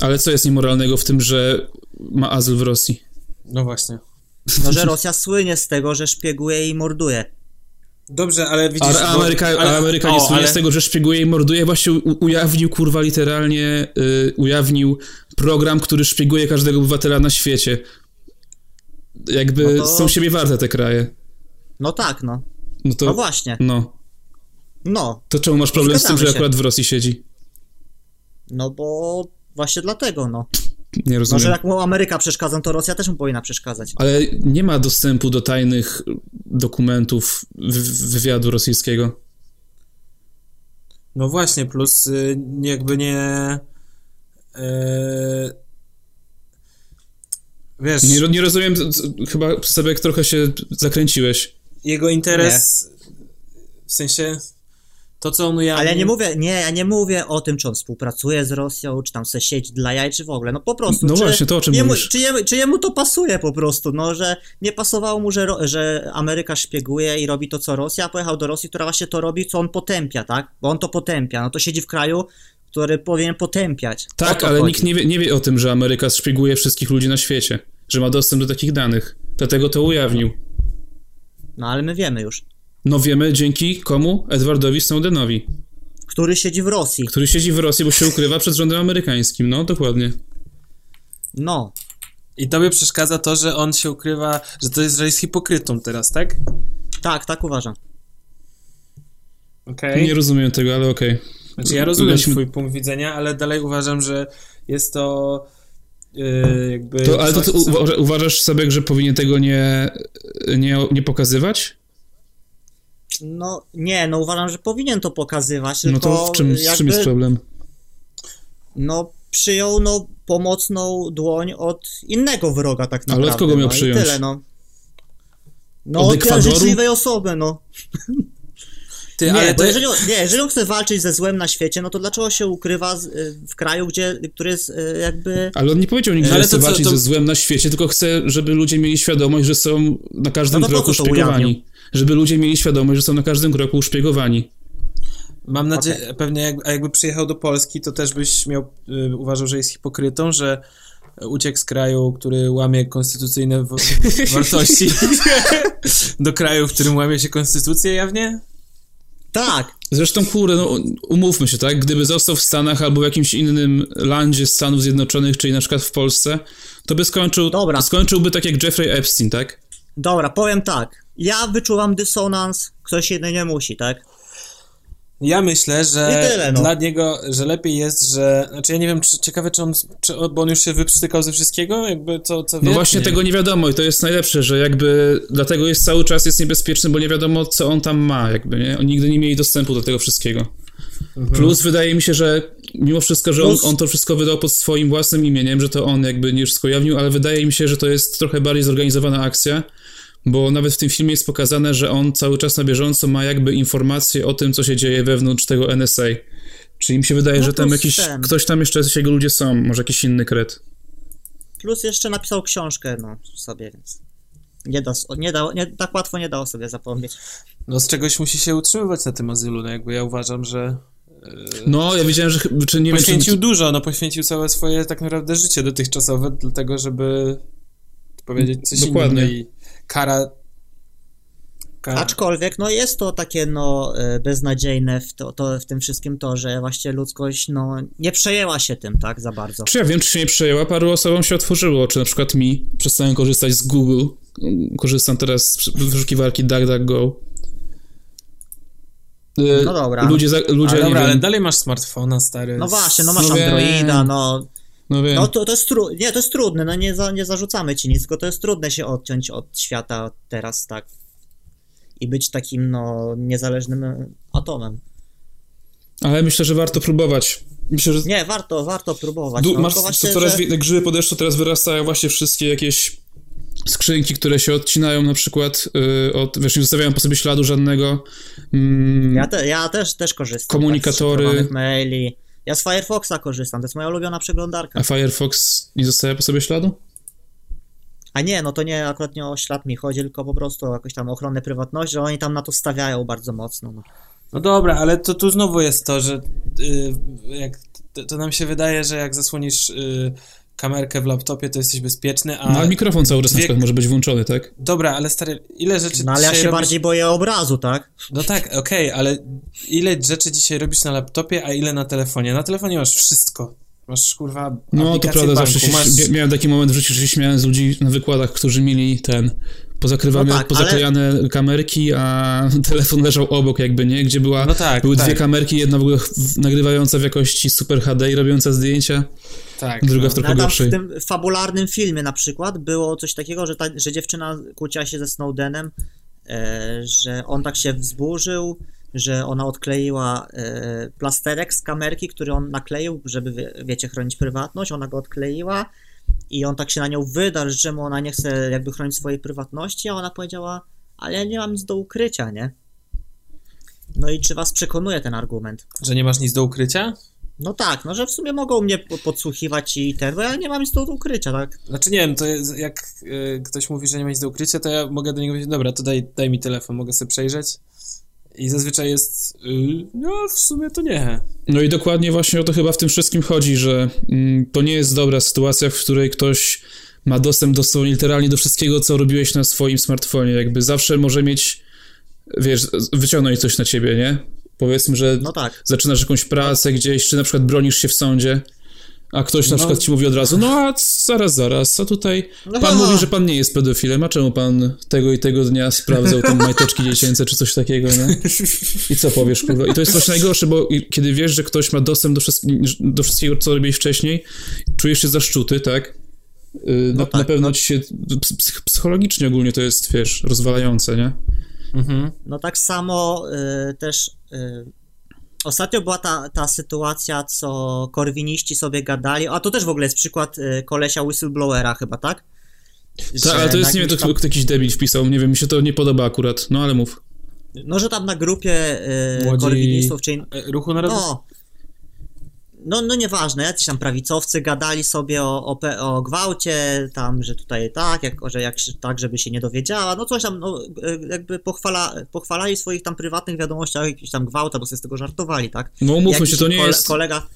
Ale co jest niemoralnego w tym, że ma azyl w Rosji? No właśnie. No, że Rosja słynie z tego, że szpieguje i morduje. Dobrze, ale widzisz... A, a, bo- Ameryka, ale- a Ameryka nie o, słynie ale- z tego, że szpieguje i morduje. Właśnie u, ujawnił, kurwa, literalnie y, ujawnił program, który szpieguje każdego obywatela na świecie. Jakby No to- są siebie warte te kraje. No tak, no. No to, No właśnie. no. No, To czemu masz problem z tym, Zgadzamy że się. akurat w Rosji siedzi? no bo właśnie dlatego, no. Nie rozumiem. że jak mu Ameryka przeszkadza, to Rosja też mu powinna przeszkadzać. Ale nie ma dostępu do tajnych dokumentów wy- wywiadu rosyjskiego. No właśnie, plus y, jakby nie... y, wiesz, Nie, nie rozumiem, chyba sobie trochę się zakręciłeś. jego interes... W sensie... To, co on ujawnił... Ale ja nie mówię, nie, ja nie mówię o tym, czy on współpracuje z Rosją, czy tam se siedzi dla jaj, czy w ogóle. No po prostu. No czy właśnie, to o czym jemu, mówisz? czy, jemu, czy jemu to pasuje po prostu, no, że nie pasowało mu, że, że Ameryka szpieguje i robi to, co Rosja, a pojechał do Rosji, która właśnie to robi, co on potępia, tak? Bo on to potępia, no to siedzi w kraju, który powinien potępiać. Tak, ale chodzi. nikt nie wie, nie wie o tym, że Ameryka szpieguje wszystkich ludzi na świecie, że ma dostęp do takich danych. Dlatego to ujawnił. No ale my wiemy już. No wiemy dzięki komu? Edwardowi Snowdenowi, Który siedzi w Rosji. który siedzi w Rosji, bo się ukrywa przed rządem amerykańskim. No, dokładnie. No, I tobie przeszkadza to, że on się ukrywa, że to jest, że jest hipokrytą teraz, tak? tak, tak uważam. Okej. Nie rozumiem tego, ale okej. Znaczy ja rozumiem Lećmy- twój punkt widzenia, ale dalej uważam, że jest to yy, jakby... To, ale to uważa- uważasz sobie, że powinien tego nie, nie, nie pokazywać? No nie, no uważam, że powinien to pokazywać, No to w czym, w czym jakby, jest problem? No przyjął no pomocną dłoń od innego wroga tak Ale od naprawdę. kogo miał no, przyjąć? tyle, no. No Od od życzliwej osoby, no. [laughs] Ty, Nie, ale bo jeżeli, on- nie, jeżeli on chce walczyć ze złem na świecie, no to dlaczego się ukrywa z, y, w kraju, gdzie, który jest y, jakby... Ale on nie powiedział nigdy, Ale że chce walczyć to- ze złem na świecie, tylko chce, żeby ludzie mieli świadomość, że są na każdym No kroku szpiegowani. Żeby ludzie mieli świadomość, że są na każdym kroku szpiegowani. mam nadzieję, pewnie jak, a jakby przyjechał do Polski, to też byś miał, y, uważał, że jest hipokrytą, że uciekł z kraju, który łamie konstytucyjne w, [laughs] wartości [laughs] do kraju, w którym łamie się konstytucję jawnie? Tak, Zresztą, kurde, no umówmy się, tak? Gdyby został w Stanach albo w jakimś innym landzie Stanów Zjednoczonych, czyli na przykład w Polsce, to by skończył, Dobra. skończyłby tak jak Jeffrey Epstein, tak? dobra, powiem tak. Ja wyczuwam dysonans, ktoś inny nie musi, tak? Ja myślę, że tyle, no. dla niego, że lepiej jest, że. Znaczy ja nie wiem, czy, ciekawe, czy on, czy, bo on już się wyprztykał ze wszystkiego, jakby co, co No wie? właśnie Nie. tego nie wiadomo i to jest najlepsze, że jakby dlatego jest cały czas jest niebezpieczny, bo nie wiadomo co on tam ma, jakby, nie? Oni nigdy nie mieli dostępu do tego wszystkiego. Plus wydaje mi się, że mimo wszystko, że on, on to wszystko wydał pod swoim własnym imieniem, że to on jakby nie wszystko ujawnił, ale wydaje mi się, że to jest trochę bardziej zorganizowana akcja, bo nawet w tym filmie jest pokazane, że on cały czas na bieżąco ma jakby informacje o tym, co się dzieje wewnątrz tego NSA. Czyli mi się wydaje, No że tam jakiś, ten. ktoś tam jeszcze, jacyś jego ludzie są, może jakiś inny kret. Plus jeszcze napisał książkę, no, sobie, więc... Nie da, nie da, nie, tak łatwo nie dało sobie zapomnieć. No z czegoś musi się utrzymywać na tym azylu, no jakby ja uważam, że No, ja wiedziałem, że, czy nie wiem, poświęcił czy, dużo, no poświęcił całe swoje tak naprawdę życie dotychczasowe, dlatego żeby powiedzieć coś Dokładnie. innego i kara... kara Aczkolwiek, no jest to takie, no, e, beznadziejne w, to, to, w tym wszystkim to, że właśnie ludzkość, no, nie przejęła się tym, tak, za bardzo. Czy ja wiem, czy się nie przejęła? Paru osobom się otworzyło, czy na przykład mi. Przestałem korzystać z Google. Korzystam teraz z wyszukiwarki DuckDuckGo. E, No dobra. Ludzie, za, ludzie ale dobra, ale dalej masz smartfona, stary. No właśnie, no masz No wiem. Androida, no, no wiem. no to, to jest tru... nie, to jest trudne, no nie, za, nie zarzucamy ci nic, tylko to jest trudne się odciąć od świata teraz, tak, i być takim, no, niezależnym e, atomem. Ale myślę, że warto próbować. Myślę, że Nie, warto, warto próbować. du- no, masz to co właśnie, coraz że... więcej grzyby po deszczu, teraz wyrastają właśnie wszystkie jakieś skrzynki, które się odcinają na przykład y, od, wiesz, nie zostawiają po sobie śladu żadnego. Mm, Ja, te, ja też, też korzystam. Komunikatory. Tak, z szyfrowanych maili. Ja z Firefoxa korzystam, to jest moja ulubiona przeglądarka. a Firefox nie zostawia po sobie śladu? A nie, no to nie akurat nie o ślad mi chodzi, tylko po prostu o jakąś tam ochronę prywatności, że oni tam na to stawiają bardzo mocno. No. No dobra, ale to tu znowu jest to, że y, jak, to, to nam się wydaje, że jak zasłonisz y, kamerkę w laptopie, to jesteś bezpieczny, a... No, ale mikrofon cały czas na dwie- przykład może być włączony, tak? Dobra, ale stary, ile rzeczy no ale ja się robisz... bardziej boję obrazu, tak? No tak, okej, ale ile rzeczy dzisiaj robisz na laptopie, a ile na telefonie? Na telefonie masz wszystko. Masz, kurwa, No to prawda, banku, zawsze się, masz... mia- miałem taki moment w życiu, że się śmiałem z ludzi na wykładach, którzy mieli ten pozakrywane, No tak, pozaklejane kamerki, a [laughs] telefon leżał obok jakby, nie? Gdzie była, No tak, były tak. dwie kamerki, jedna w ogóle nagrywająca w jakości Super HD i robiąca zdjęcia, Tak, druga no. w trochę No, tam gorszej. w tym fabularnym filmie na przykład było coś takiego, że, ta, że dziewczyna kłóciła się ze Snowdenem, e, że on tak się wzburzył, że ona odkleiła e, plasterek z kamerki, który on nakleił, żeby, wie, wiecie, chronić prywatność, ona go odkleiła i on tak się na nią wydarł, że czemu ona nie chce jakby chronić swojej prywatności, a ona powiedziała, ale ja nie mam nic do ukrycia, nie? No i czy was przekonuje ten argument? Że nie masz nic do ukrycia? No tak, no że w sumie mogą mnie po- podsłuchiwać i ten, bo ja nie mam nic do ukrycia, tak? Znaczy nie wiem, to jest, jak y, ktoś mówi, że nie ma nic do ukrycia, to ja mogę do niego powiedzieć, dobra, to daj, daj mi telefon, mogę sobie przejrzeć. I zazwyczaj jest, y, no w sumie to nie. No i dokładnie właśnie o to chyba w tym wszystkim chodzi, że mm, to nie jest dobra sytuacja, w której ktoś ma dostęp dosłownie literalnie do wszystkiego, co robiłeś na swoim smartfonie. Jakby zawsze może mieć, wiesz, wyciągnąć coś na ciebie, nie? Powiedzmy, że No tak. zaczynasz jakąś pracę gdzieś, czy na przykład bronisz się w sądzie, a ktoś na No. przykład ci mówi od razu, no a zaraz, zaraz, a tutaj No. pan mówi, że pan nie jest pedofilem, a czemu pan tego i tego dnia sprawdzał tam majteczki dziecięce, czy coś takiego, nie? I co powiesz, kurwa? I to jest właśnie najgorsze, bo kiedy wiesz, że ktoś ma dostęp do, do wszystkiego, co robiłeś wcześniej, czujesz się zaszczuty, tak? Yy, na, tak, na pewno no. ci się psych- psychologicznie ogólnie to jest, wiesz, rozwalające, nie? Mhm. No tak samo y, też y, ostatnio była ta, ta sytuacja, co korwiniści sobie gadali, a to też w ogóle jest przykład y, kolesia whistleblowera chyba, tak? Tak, ale to jest, nie wiem, to tam, jakiś debil wpisał, nie wiem, mi się to nie podoba akurat, no ale mów. No, że tam na grupie y, Młodzi- korwinistów, czyli E, Ruchu narodowego? No. No, no nieważne, jacyś tam prawicowcy gadali sobie o, o, o gwałcie, tam, że tutaj tak, jak, że jak się, tak, żeby się nie dowiedziała, no coś tam, no, e, jakby pochwala, pochwalali w swoich tam prywatnych wiadomościach jakiś tam gwałt, bo sobie z tego żartowali, tak? No umówmy Jakiś się, to nie kole- jest... Kolega,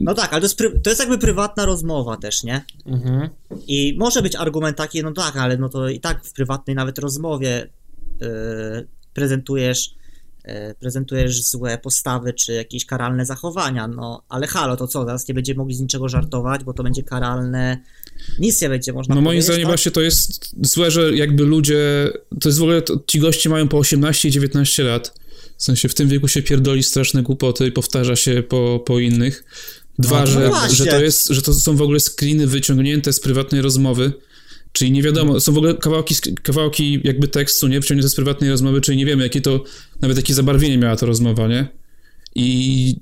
no tak, ale to jest, pry, to jest jakby prywatna rozmowa też, nie? Mhm. I może być argument taki, no tak, ale no to i tak w prywatnej nawet rozmowie yy, prezentujesz, yy, prezentujesz złe postawy czy jakieś karalne zachowania, no ale halo, to co, zaraz nie będziemy mogli z niczego żartować, bo to będzie karalne, nic nie będzie można No moim zdaniem tak? właśnie to jest złe, że jakby ludzie, to jest w ogóle, to, ci goście mają po 18 i 19 lat, w sensie w tym wieku się pierdoli straszne głupoty i powtarza się po, po innych. Dwa, No że, właśnie. że to jest, że to są w ogóle screeny wyciągnięte z prywatnej rozmowy, czyli nie wiadomo, są w ogóle kawałki, kawałki jakby tekstu, nie, wyciągnięte z prywatnej rozmowy, czyli nie wiemy, jakie to, nawet jakie zabarwienie miała ta rozmowa, nie? I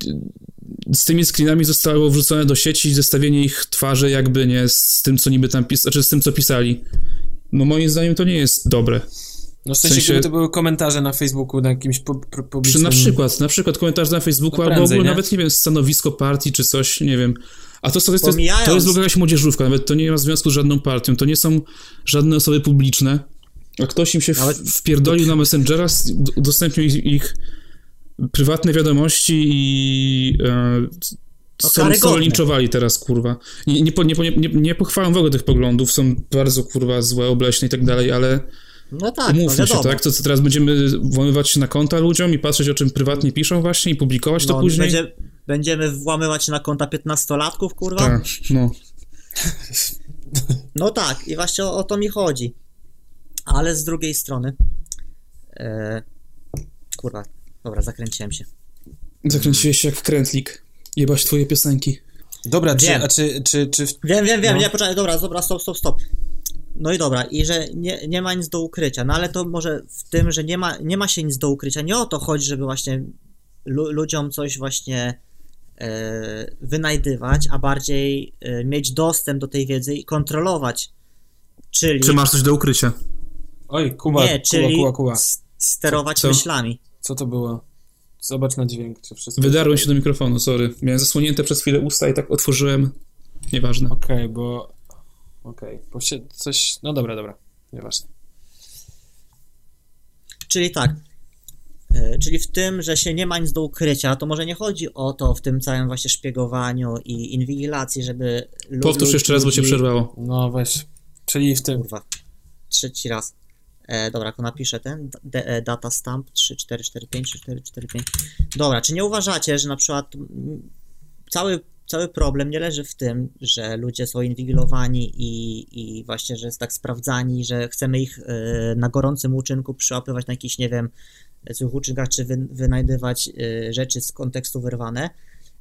z tymi screenami zostało wrzucone do sieci zestawienie ich twarzy jakby nie z tym, co niby tam pis- znaczy z tym, co pisali. No moim zdaniem to nie jest dobre. No w sensie, sensie- gdyby to były komentarze na Facebooku na jakimś pu- publicznym... na przykład, na przykład komentarz na Facebooku albo prędzej, ogólnie nie? nawet, nie wiem, stanowisko partii czy coś, nie wiem. A to, to, jest, to, jest, Pomijając- to jest w ogóle jakaś młodzieżówka, nawet to nie ma związku z żadną partią, to nie są żadne osoby publiczne. A ktoś im się Nawet- wpierdolił na Messengera, udostępnił ich, ich prywatne wiadomości i e, No, są, są linczowali teraz, kurwa. Nie, nie, nie, nie, nie, pochwalam w ogóle tych poglądów, są bardzo, kurwa, złe, obleśne i tak dalej, ale No tak, no umówmy się, wiadomo. tak? To co teraz będziemy włamywać się na konta ludziom i patrzeć, o czym prywatnie piszą właśnie i publikować to no, później? będzie, będziemy włamywać się na konta 15-latków, kurwa? Tak, no. [laughs] No tak, i właśnie o, o to mi chodzi. Ale z drugiej strony. E, kurwa, dobra, zakręciłem się. Zakręciłeś się jak krętlik. Jebać twoje piosenki. Dobra, czy, Wiem. a czy, czy, czy w... Wiem, wiem, wiem, No. nie, poczekaj, dobra, dobra, stop, stop, stop. No i dobra, i że nie, nie ma nic do ukrycia, no ale to może w tym, że nie ma, nie ma się nic do ukrycia, nie o to chodzi, żeby właśnie lu, ludziom coś właśnie wynajdywać, a bardziej e, mieć dostęp do tej wiedzy i kontrolować. Czyli, coś do ukrycia? Oj, Kuba, nie, Kuba, czyli Kuba, Kuba. sterować Co? myślami. Co to było? Zobacz na dźwięk, czy wszystko... Wydarłem się do mikrofonu, sorry. Miałem zasłonięte przez chwilę usta i tak otworzyłem. Nieważne. Okej, bo... Okej, bo się coś... No dobra, dobra. Nieważne. Czyli tak. E, Czyli w tym, że się nie ma nic do ukrycia, to może nie chodzi o to w tym całym właśnie szpiegowaniu i inwigilacji, żeby. Powtórz jeszcze raz, bo cię przerwało. No weź. Czyli w tym... Kurwa. Trzeci raz. E, dobra, to napiszę ten. D, e, data stamp 3445 3445. Dobra, czy nie uważacie, że na przykład cały, cały problem nie leży w tym, że ludzie są inwigilowani i, i właśnie, że jest tak sprawdzani, że chcemy ich e, na gorącym uczynku przyłapywać na jakichś, nie wiem, złych uczynkach, czy wy, wynajdywać e, rzeczy z kontekstu wyrwane,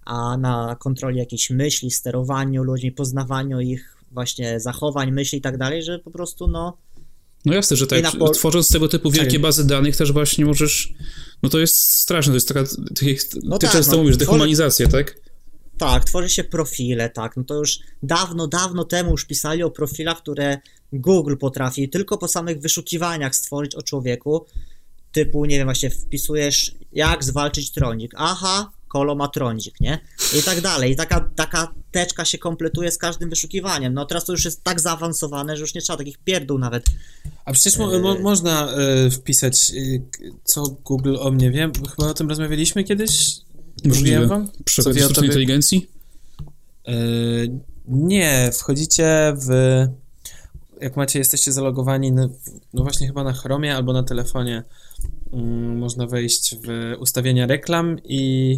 a na kontroli jakiejś myśli, sterowaniu ludźmi, poznawaniu ich właśnie zachowań, myśli i tak dalej, że po prostu no No jasne, że tak. pol- Tworząc tego typu wielkie bazy danych też właśnie możesz... No to jest straszne, to jest taka... Tak jak No ty tak, często no, mówisz, tworzy- dehumanizacja, tak? Tak, tworzy się profile, tak. No to już dawno, dawno temu już pisali o profilach, które Google potrafi tylko po samych wyszukiwaniach stworzyć o człowieku. Typu, nie wiem, właśnie wpisujesz, jak zwalczyć trądzik. Aha, kolo ma trądzik, nie? I tak dalej. I taka, taka teczka się kompletuje z każdym wyszukiwaniem. No teraz to już jest tak zaawansowane, że już nie trzeba takich pierdół nawet. A przecież mo, mo, można e, wpisać, e, k- co Google o mnie wie. Chyba o tym rozmawialiśmy kiedyś? Mówiłem wam? Przy okazji sztucznej tobie? inteligencji? E, nie, wchodzicie w. Jak macie, jesteście zalogowani, na, no właśnie chyba na Chromie albo na telefonie, można wejść w ustawienia reklam i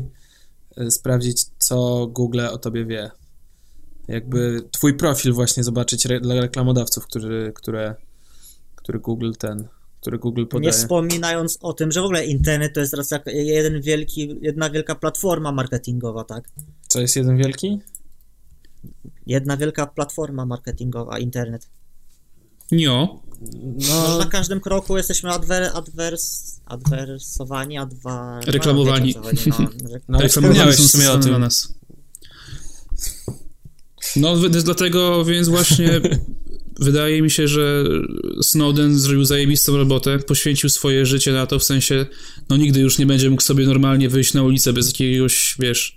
e, sprawdzić, co Google o tobie wie. Jakby twój profil właśnie zobaczyć re, dla reklamodawców, który, które, który Google ten, który Google Nie podaje. wspominając o tym, że w ogóle internet to jest teraz jak jeden wielki, jedna wielka platforma marketingowa, tak? Co jest jeden wielki? Jedna wielka platforma marketingowa, internet. Nio. No, No, na każdym kroku jesteśmy adwer, adwers, adwersowani, adwa... Reklamowani. No, wiecie, chodzi, no, [laughs] No, wspomniałeś w sumie o tym. nas. No, wy- dlatego więc właśnie [laughs] wydaje mi się, że Snowden zrobił zajebistą robotę, poświęcił swoje życie na to, w sensie, no nigdy już nie będzie mógł sobie normalnie wyjść na ulicę bez jakiegoś, wiesz,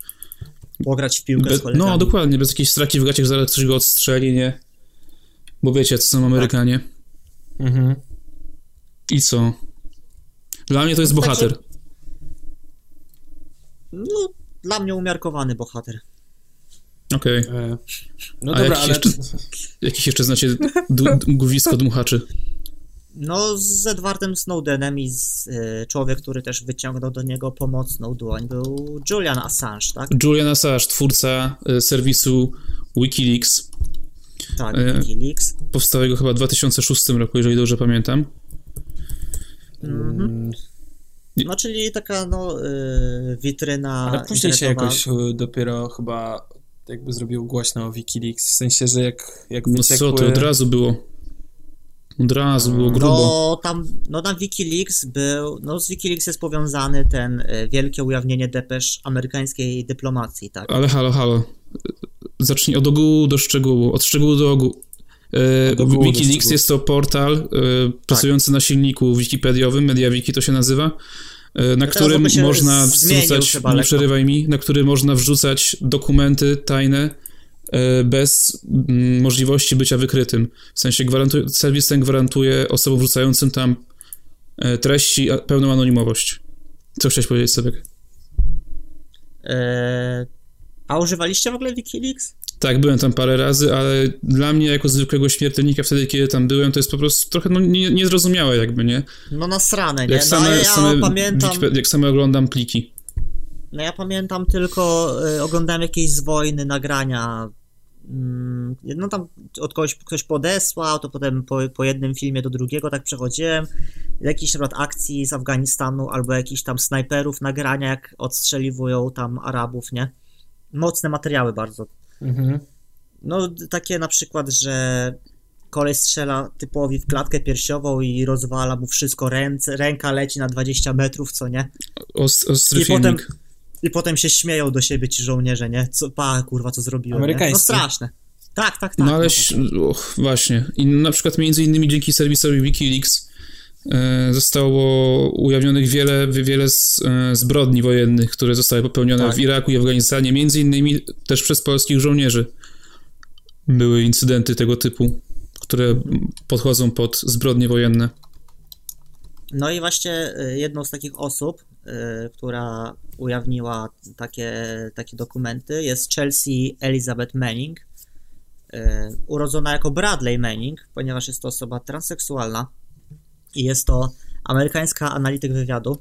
Pograć w piłkę kolegami. no dokładnie, bez jakiejś straki w gaciach, zaraz ktoś go odstrzeli, nie? Bo wiecie, co są Amerykanie. Mhm. I co? Dla mnie to jest bohater. No, dla mnie umiarkowany bohater. Okej. E, No A dobra, jakiś ale... jeszcze- Jakich jeszcze znacie mgłowisko dmuchaczy? No, z Edwardem Snowdenem i z, y, człowiek, który też wyciągnął do niego pomocną dłoń, był Julian Assange, tak? Julian Assange, twórca e, serwisu Wikileaks, Tak, E, Wikileaks. powstałego chyba w 2006 roku, jeżeli dobrze pamiętam. Mhm. No, czyli taka, no, y, witryna Ale później się jakoś e, dopiero chyba jakby zrobił głośno o Wikileaks, w sensie, że jak, jak No wyciekły... co ty, od razu było. Od razu było grubo. No tam, no tam Wikileaks był, no z Wikileaks jest powiązany ten y, wielkie ujawnienie depesz amerykańskiej dyplomacji, tak? Ale halo, halo. Zacznij od ogółu do szczegółu, od szczegółu do ogółu. E, Wikileaks jest to portal e, pracujący na silniku wikipediowym, MediaWiki to się nazywa, e, na którym można wrzucać, nie lekko. przerywaj mi, na który można wrzucać dokumenty tajne bez możliwości bycia wykrytym. W sensie gwarantuje, serwis ten gwarantuje osobom wrzucającym tam treści pełną anonimowość. Co chciałeś powiedzieć, Sebek? E, a używaliście w ogóle Wikileaks? Tak, byłem tam parę razy, ale dla mnie jako zwykłego śmiertelnika wtedy, kiedy tam byłem, to jest po prostu trochę no, nie, niezrozumiałe jakby, nie? No nasrane, nie? Jak no, same, ale ja same, pamiętam, jak same oglądam pliki. no ja pamiętam tylko, y, oglądałem jakieś z wojny nagrania, mm, no tam od kogoś ktoś podesłał, to potem po, po jednym filmie do drugiego tak przechodziłem, jakiś na przykład akcji z Afganistanu albo jakichś tam snajperów nagrania, jak odstrzeliwują tam Arabów, nie? Mocne materiały bardzo. Mhm. No takie na przykład, że kolej strzela typowi w klatkę piersiową i rozwala mu wszystko, ręce, ręka leci na 20 metrów, co nie? Ost, ostry I potem-. I potem się śmieją do siebie ci żołnierze, nie? Co, pa, kurwa, co zrobiłem? No straszne. Tak, tak, tak. No ale no, och, właśnie. I na przykład między innymi dzięki serwisowi Wikileaks zostało ujawnionych wiele, wiele z, e, zbrodni wojennych, które zostały popełnione Tak. w Iraku i Afganistanie, między innymi też przez polskich żołnierzy. Były incydenty tego typu, które podchodzą pod zbrodnie wojenne. No i właśnie y, jedną z takich osób, która ujawniła takie, takie dokumenty jest Chelsea Elizabeth Manning, urodzona jako Bradley Manning, ponieważ jest to osoba transseksualna i jest to amerykańska analityk wywiadu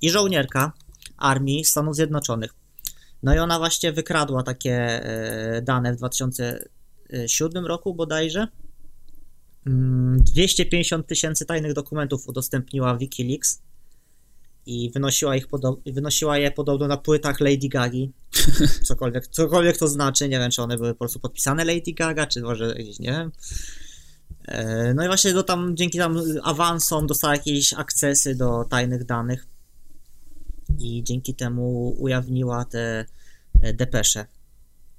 i żołnierka armii Stanów Zjednoczonych. No i ona właśnie wykradła takie y, dane w 2007 roku bodajże. Mm, 250 tysięcy tajnych dokumentów udostępniła Wikileaks i wynosiła, ich wynosiła je podobno na płytach Lady Gagi. [laughs] Cokolwiek, cokolwiek to znaczy, nie wiem, czy one były po prostu podpisane Lady Gaga, czy może jakieś, nie wiem. E, No i właśnie do tam, dzięki tam awansom dostała jakieś akcesy do tajnych danych i dzięki temu ujawniła te e, depesze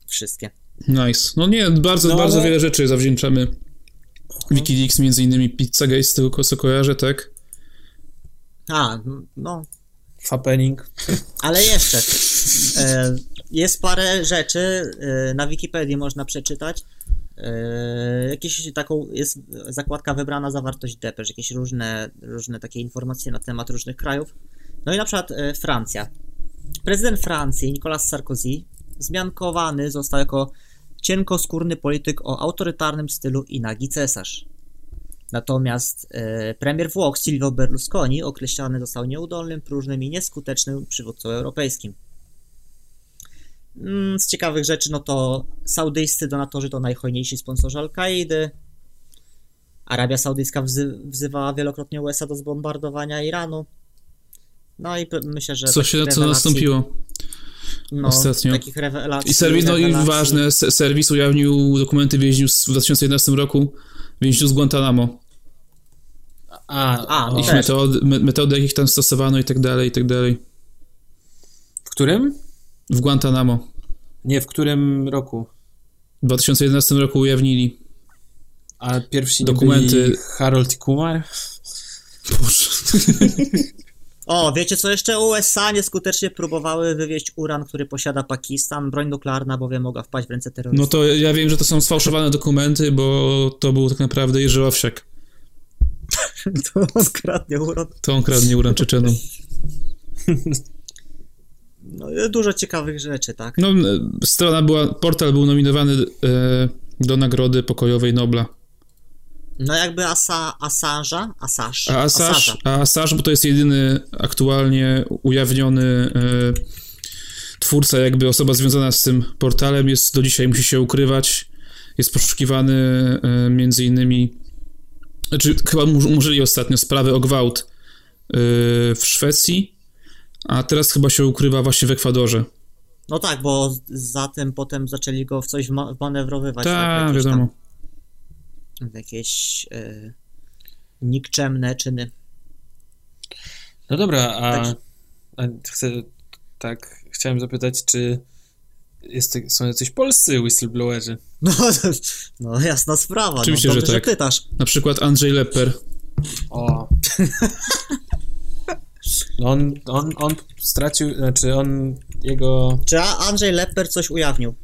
wszystkie. Nice. No nie, bardzo, No, bardzo ale- wiele rzeczy zawdzięczamy Wikileaks, między innymi Pizzagate, z tego co kojarzę, tak? A, no, Fappening. Ale jeszcze e, jest parę rzeczy na Wikipedii można przeczytać. E, jakieś taką jest zakładka wybrana zawartość depesz, jakieś różne, różne takie informacje na temat różnych krajów. No i na przykład e, Francja. Prezydent Francji Nicolas Sarkozy zmiankowany został jako cienkoskórny polityk o autorytarnym stylu i nagi cesarz. Natomiast e, premier Włoch Silvio Berlusconi określany został nieudolnym, próżnym i nieskutecznym przywódcą europejskim. Mm, Z ciekawych rzeczy, no to saudyjscy donatorzy to najhojniejsi sponsorzy Al-Kaidy. Arabia Saudyjska wzy wzywała wielokrotnie USA do zbombardowania Iranu. No i myślę, że. Co się, co nastąpiło? no, ostatnio? Takich rewelacji. I serwis, no i ważne, se- serwis ujawnił dokumenty więźniów w 2011 roku, więźniów z Guantanamo. A, A, no Ich metody, me- metody, jakich tam stosowano i tak dalej, i tak dalej. w którym? W Guantanamo. Nie, w którym roku? W 2011 roku ujawnili. A pierwsi Dokumenty- byli Harold i Kumar? Boże. [laughs] O, wiecie co jeszcze? USA nieskutecznie próbowały wywieźć uran, który posiada Pakistan. Broń nuklearna bowiem mogła wpaść w ręce No terrorystów. to ja wiem, że to są sfałszowane dokumenty, bo to był tak naprawdę Jerzy Owsiak. [laughs] To on skradnie uran. To on kradnie uran Czeczenom. [laughs] No, dużo ciekawych rzeczy, tak? No, e, strona była, portal był nominowany e, do nagrody pokojowej Nobla. No jakby Asa, Assange'a, Assange, A Assange, a Assange, bo to jest jedyny aktualnie ujawniony e, twórca, jakby osoba związana z tym portalem, jest do dzisiaj musi się ukrywać. Jest poszukiwany e, między innymi, znaczy chyba umorzyli ostatnio sprawę o gwałt e, w Szwecji, a teraz chyba się ukrywa właśnie w Ekwadorze. No tak, bo za tym potem zaczęli go w coś wma- wmanewrowywać. Tak, jakieś wiadomo. Tam, w jakieś e, nikczemne czyny. No dobra, a, Tak. a chcę, tak, chciałem zapytać, czy jest, są jacyś polscy whistleblowerzy? No, [laughs] no jasna sprawa. Oczywiście, no, że dobrze, tak. pytasz. Na przykład Andrzej Lepper. O. [laughs] No on, on, on stracił, znaczy on, jego... Czy Andrzej Lepper coś ujawnił?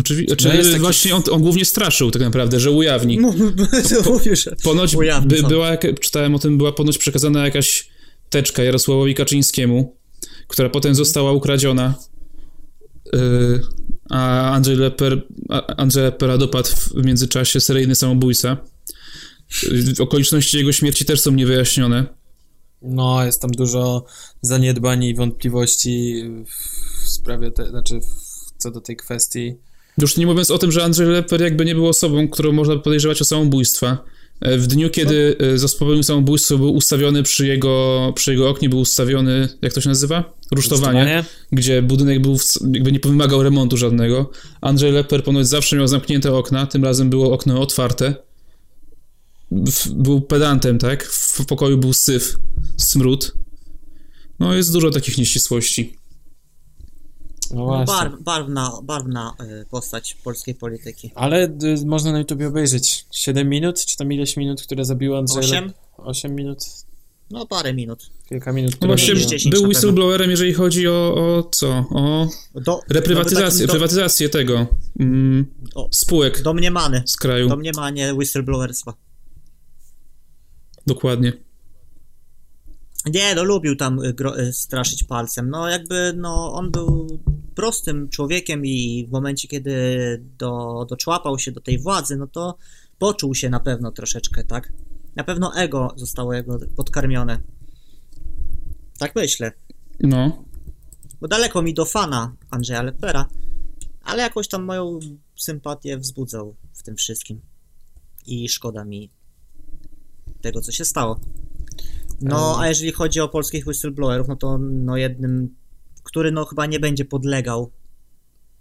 Oczywiście, No jest taki- właśnie on, on głównie straszył tak naprawdę, że ujawni. [laughs] Mówił, że Ponoć ujawni by, była, jak- czytałem o tym, była ponoć przekazana jakaś teczka Jarosławowi Kaczyńskiemu, która potem została ukradziona. Yy, a Andrzej Lepper, a Andrzej Leppera dopadł w międzyczasie seryjny samobójca. Okoliczności jego śmierci też są niewyjaśnione. No, jest tam dużo zaniedbań i wątpliwości w sprawie, te, znaczy w, co do tej kwestii. Już nie mówiąc o tym, że Andrzej Lepper jakby nie był osobą, którą można podejrzewać o samobójstwa. E, W dniu, kiedy e, popełnił samobójstwo, był ustawiony przy jego, przy jego oknie, był ustawiony, jak to się nazywa? Rusztowanie, gdzie budynek był, w- jakby nie wymagał remontu żadnego. Andrzej Lepper ponoć zawsze miał zamknięte okna, tym razem było okno otwarte. Był pedantem, tak? W pokoju był syf, smród. No, jest dużo takich nieścisłości. No no, właśnie. barw, barwna, barwna e, postać polskiej polityki. Ale y, można na YouTubie obejrzeć 7 minut, czy tam ileś minut, które zabiło Andrzeja. Osiem? 8 minut, No parę minut. kilka minut. No właśnie, Jakieś zabiło. 10 na był whistleblowerem, jeżeli chodzi o, o co? O Do, reprywatyzację, do, prywatyzację tego mm, O. spółek Domniemany. z kraju. Domniemanie whistleblowerstwa. Dokładnie. Nie, no lubił tam y, y, straszyć palcem. No jakby, no on był prostym człowiekiem i w momencie, kiedy do, doczłapał się do tej władzy, no to poczuł się na pewno troszeczkę, tak? Na pewno ego zostało jego podkarmione. Tak myślę. No. Bo daleko mi do fana Andrzeja Lepera, ale jakoś tam moją sympatię wzbudzał w tym wszystkim. I szkoda mi tego, co się stało. No, a jeżeli chodzi o polskich whistleblowerów, no to no jednym, który no chyba nie będzie podlegał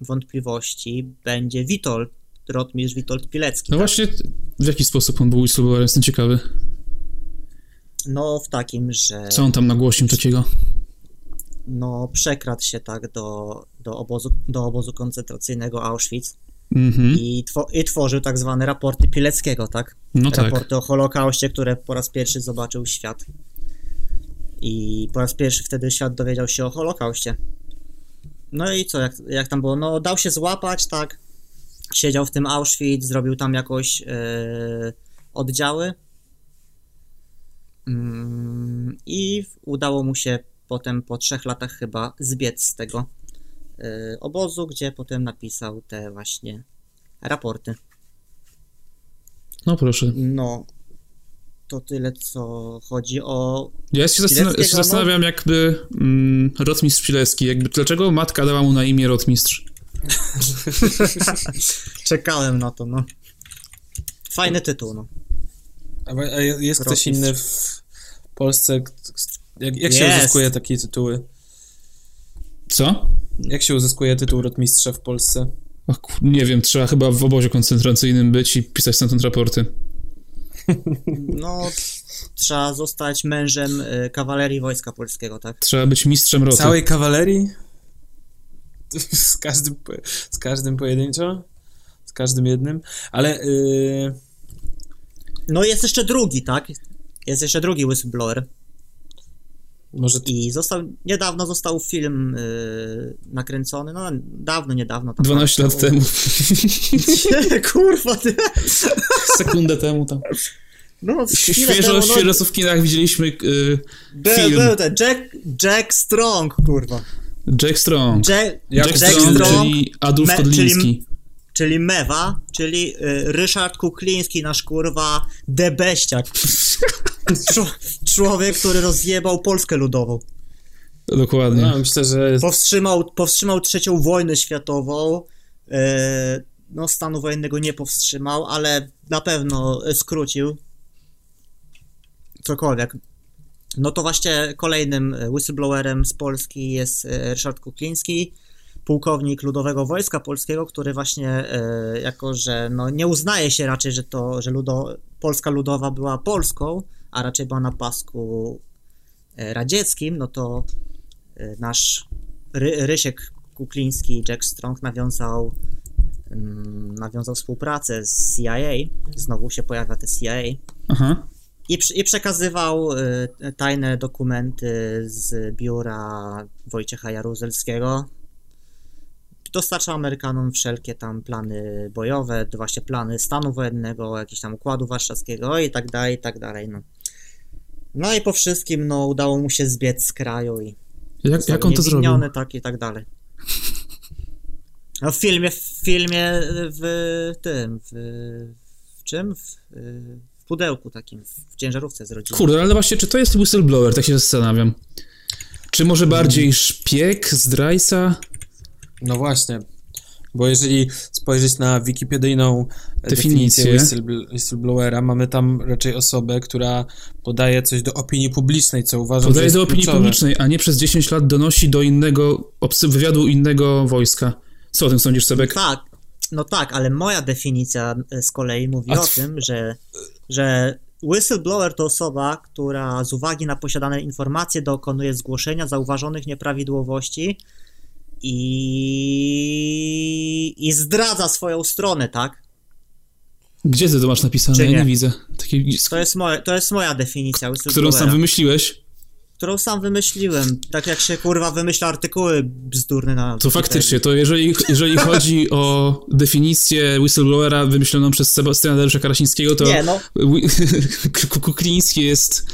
wątpliwości, będzie Witold, rotmistrz Witold Pilecki. No tak? właśnie, w jaki sposób on był whistleblowerem, jestem ciekawy. No w takim, że Co on tam nagłośnił takiego? no przekradł się tak do, do, obozu, do obozu koncentracyjnego Auschwitz Mhm. i, two, i tworzył tak zwane raporty Pileckiego, tak? No tak. raporty o Holokauście, które po raz pierwszy zobaczył świat. I po raz pierwszy wtedy świat dowiedział się o Holokauście. No i co, jak, jak tam było? No, dał się złapać, tak. Siedział w tym Auschwitz, zrobił tam jakoś e, oddziały. Mm, I udało mu się potem po trzech latach chyba zbiec z tego obozu, gdzie potem napisał te właśnie raporty. No proszę. No, to tyle, co chodzi o. Ja się, zastan- ja się zastanawiam, jakby mm, rotmistrz Pilecki, jakby dlaczego matka dała mu na imię rotmistrz? [laughs] Czekałem na to, no. Fajny tytuł, no. A, a jest ktoś Rotmistrz. inny w Polsce? Jak, jak się uzyskuje takie tytuły? Co? Jak się uzyskuje tytuł rotmistrza w Polsce? Och, nie wiem, trzeba chyba w obozie koncentracyjnym być i pisać stamtąd raporty. [laughs] No, trzeba zostać mężem y, kawalerii Wojska Polskiego, tak? Trzeba być mistrzem roty. Całej kawalerii? [laughs] Z każdym, z każdym pojedynczo? Z każdym jednym? Ale yy, No jest jeszcze drugi, tak? Jest jeszcze drugi whistleblower może i został, niedawno został film y, nakręcony, no dawno, niedawno. Tam 12 lat temu. [laughs] Kurwa, ty. Sekundę temu tam. No, Świeżo, temu, no, świeżo w kinach widzieliśmy y, Był, film. był ten Jack, Jack Strong, kurwa. Jack Strong. Jack, Jack, Jack Strong, Strong, czyli Adolf Kodliński. czyli Mewa, czyli y, Ryszard Kukliński, nasz kurwa debeściak. Człowiek, który rozjebał Polskę Ludową. Dokładnie. no, myślę, że jest, Powstrzymał, powstrzymał trzecią wojnę światową. E, no, stanu wojennego nie powstrzymał, ale na pewno skrócił. Cokolwiek. No to właśnie kolejnym whistleblowerem z Polski jest e, Ryszard Kukliński, pułkownik Ludowego Wojska Polskiego, który właśnie e, jako, że no, nie uznaje się raczej, że to, że Ludo, Polska Ludowa była Polską, a raczej była na pasku e, radzieckim, no to e, nasz Ry, Rysiek Kukliński, Jack Strong nawiązał mm, nawiązał współpracę z CIA, znowu się pojawia te CIA Aha. i, i przekazywał tajne dokumenty z biura Wojciecha Jaruzelskiego. Dostarczał Amerykanom wszelkie tam plany bojowe, to właśnie plany stanu wojennego, jakieś tam układu warszawskiego i tak dalej, i tak dalej. No. no i po wszystkim no, udało mu się zbiec z kraju i Jak, jak on to zrobił? tak i tak dalej. No w filmie, w filmie w tym, w, w czym? W, w pudełku takim, w ciężarówce z rodziną. Kurde, ale właśnie, czy to jest whistleblower? Tak się zastanawiam. Czy może bardziej szpieg, zdrajca? No właśnie. Bo jeżeli spojrzeć na wikipedyjną Definicję. definicję whistlebl- whistleblowera, mamy tam raczej osobę, która podaje coś do opinii publicznej, co uważam, że Podaje jest do opinii kluczowe. publicznej, a nie przez 10 lat donosi do innego, wywiadu innego wojska. Co o tym sądzisz, Sebek? Tak, no tak, ale moja definicja e, z kolei mówi A o tym, że, że whistleblower to osoba, która z uwagi na posiadane informacje dokonuje zgłoszenia zauważonych nieprawidłowości i, i zdradza swoją stronę, tak? Gdzie ty to masz napisane? Czy Ja nie? nie widzę. Takiej, To jest, moje, to jest moja definicja którą sam wymyśliłeś? którą sam wymyśliłem. Tak jak się kurwa wymyśla artykuły bzdurne na. To faktycznie, to jeżeli, jeżeli chodzi o definicję whistleblowera wymyśloną przez Sebastiana Dariusza Karasińskiego, to Nie, no. [laughs] Kukliński jest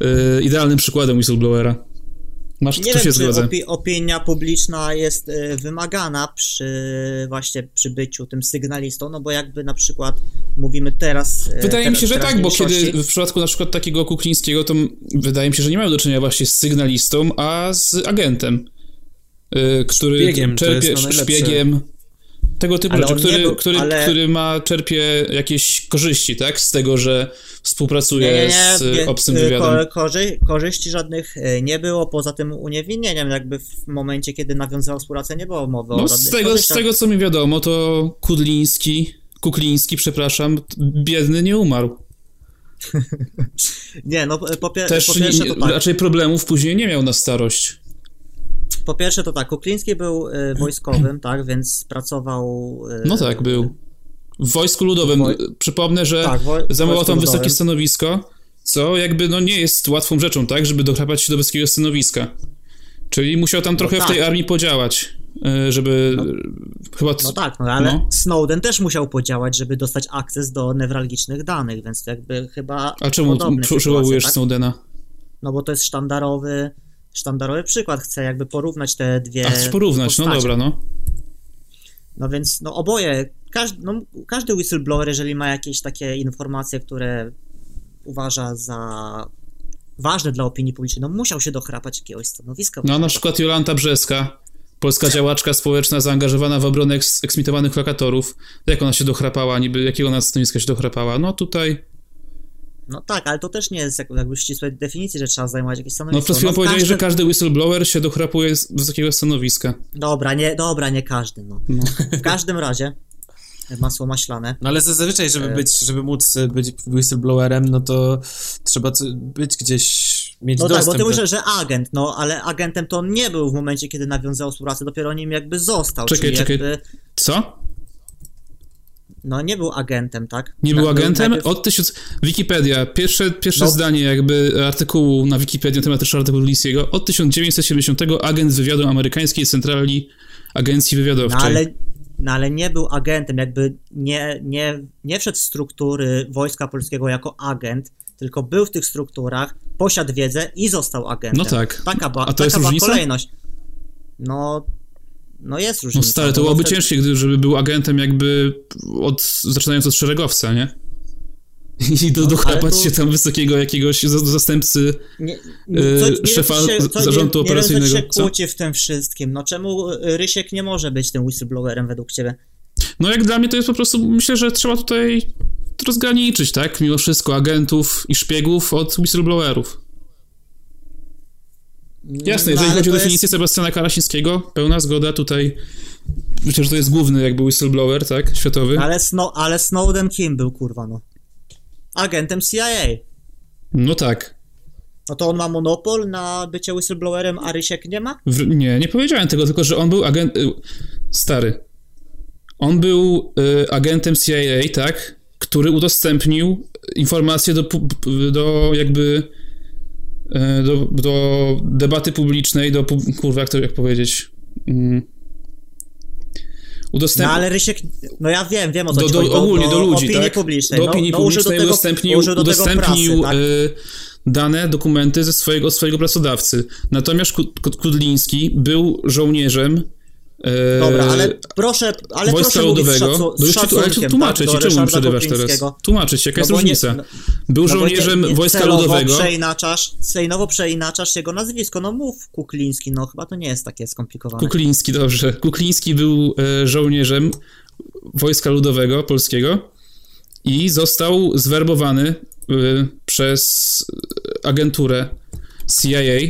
e, idealnym przykładem whistleblowera. Masz, Nie tu wiem, się czy opi- opinia publiczna jest y, wymagana przy właśnie przy byciu tym sygnalistą, no bo jakby na przykład mówimy teraz. y, Wydaje mi się, że tak, bo kiedy w przypadku na przykład takiego Kuklińskiego, to m- wydaje mi się, że nie mają do czynienia właśnie z sygnalistą, a z agentem, y, który Szpiegiem, to czerpie szpiegiem. Tego typu Ale rzeczy, nie który, był- który, ale- który ma, czerpie jakieś korzyści, tak? Z tego, że współpracuje z nie, obcym y, wywiadem. Ko- korzy- korzyści żadnych y, nie było, poza tym uniewinnieniem, jakby w momencie, kiedy nawiązywał współpracę, nie było mowy o No, żadnych z, tego, z tego, co mi wiadomo, to Kudliński, Kukliński, przepraszam, biedny nie umarł. [laughs] Nie, no po, pie- Też po pierwsze nie, to tak. raczej problemów później nie miał na starość. Po pierwsze to tak, Kukliński był y, wojskowym, tak, więc pracował... y, No tak, był. W Wojsku Ludowym. Woj- Przypomnę, że Tak, zajmował tam wysokie Ludowym. stanowisko, co jakby no nie jest łatwą rzeczą, tak, żeby dochrapać się do wysokiego stanowiska. Czyli musiał tam trochę w tak. tej armii podziałać, y, żeby chyba... No tak, no ale No. Snowden też musiał podziałać, żeby dostać akces do newralgicznych danych, więc to jakby chyba A czemu przywołujesz tak? Snowdena? No bo to jest sztandarowy, sztandarowy przykład, chcę jakby porównać te dwie A chcesz porównać, no postacie. dobra, no. No więc no oboje, każdy, no, każdy whistleblower, jeżeli ma jakieś takie informacje, które uważa za ważne dla opinii publicznej, no musiał się dochrapać jakiegoś stanowiska. No na przykład Jolanta Brzeska, polska działaczka społeczna zaangażowana w obronę eks- eksmitowanych lokatorów. Jak ona się dochrapała, niby jakiego ona stanowiska się dochrapała? No tutaj... No tak, ale to też nie jest jak- jakby ścisłej definicji, że trzeba zajmować jakieś No stanowisko. przed chwilą w powiedziałeś, każdym- że każdy whistleblower się dochrapuje z wysokiego stanowiska. Dobra, nie, dobra, nie każdy, no. No. [laughs] W każdym razie, masło maślane. No ale zazwyczaj, żeby E. być, żeby móc być whistleblowerem, no to trzeba być gdzieś, mieć No tak, dostęp. bo ty do- mówisz, że agent, no ale agentem to on nie był w momencie, kiedy nawiązał współpracę, dopiero nim jakby został. Czekaj, czyli czekaj. Jakby, Co? No nie był agentem, tak? Nie był agentem? najpierw- Od tysiąc... Wikipedia, pierwsze, pierwsze No. zdanie jakby artykułu na Wikipedii na temat Ryszarda Lisiego. Od 1970 agent wywiadu amerykańskiej centrali agencji No wywiadowczej. ale, no ale nie był agentem, jakby nie, nie, nie wszedł w struktury Wojska Polskiego jako agent, tylko był w tych strukturach, posiadł wiedzę i został agentem. No tak. Taka, ba- A to taka jest była różnica? kolejność. No, no jest No różnica. stary, to bo byłoby wtedy- ciężkie, gdy, żeby był agentem jakby od, zaczynając od szeregowca, nie? I do, No, dochrapać tu- się tam wysokiego jakiegoś za- zastępcy Nie, Yy, co- nie szefa się, co, zarządu nie, nie operacyjnego, ci się kłóci w tym wszystkim. No czemu Rysiek nie może być tym whistleblowerem według ciebie? No jak dla mnie to jest po prostu, myślę, że trzeba tutaj rozgraniczyć, tak? Mimo wszystko agentów i szpiegów od whistleblowerów. Jasne, No, jeżeli ale chodzi o definicję Sebastiana Karasińskiego, pełna zgoda tutaj. Myślę, że to jest główny jakby whistleblower, tak? Światowy. Ale, Snow, ale Snowden kim był, kurwa, no? Agentem CIA. No tak. No to on ma monopol na bycie whistleblowerem, a Rysiek nie ma? W, nie, nie powiedziałem tego, tylko że on był agent... y, Stary. On był y, agentem CIA, tak? Który udostępnił informacje do, do jakby do, do debaty publicznej, do kurwa, jak to jak powiedzieć? Mm. No Udostępnił ale Rysiek, no ja wiem, wiem o co do, do, chodzi, ogólnie do ludzi, opinii tak? publicznej. Do no, opinii no, publicznej do tego, udostępnił, do udostępnił prasy, tak? y, dane, dokumenty ze swojego, swojego pracodawcy. Natomiast Kud- Kud- Kudliński był żołnierzem Dobra, ale proszę, ale Wojska proszę Ludowego. szacu, No już ci, ale ci tłumaczę tak, ci, czemu przerywasz teraz? Tłumaczę ci, jaka jest No nie- różnica. no- Był No żołnierzem nie- nie Wojska Ludowego. przeinaczasz, celowo przeinaczasz jego nazwisko, no mów Kukliński, no chyba to nie jest takie skomplikowane. Kukliński, dobrze. Kukliński był e, żołnierzem Wojska Ludowego Polskiego i został zwerbowany e, przez agenturę CIA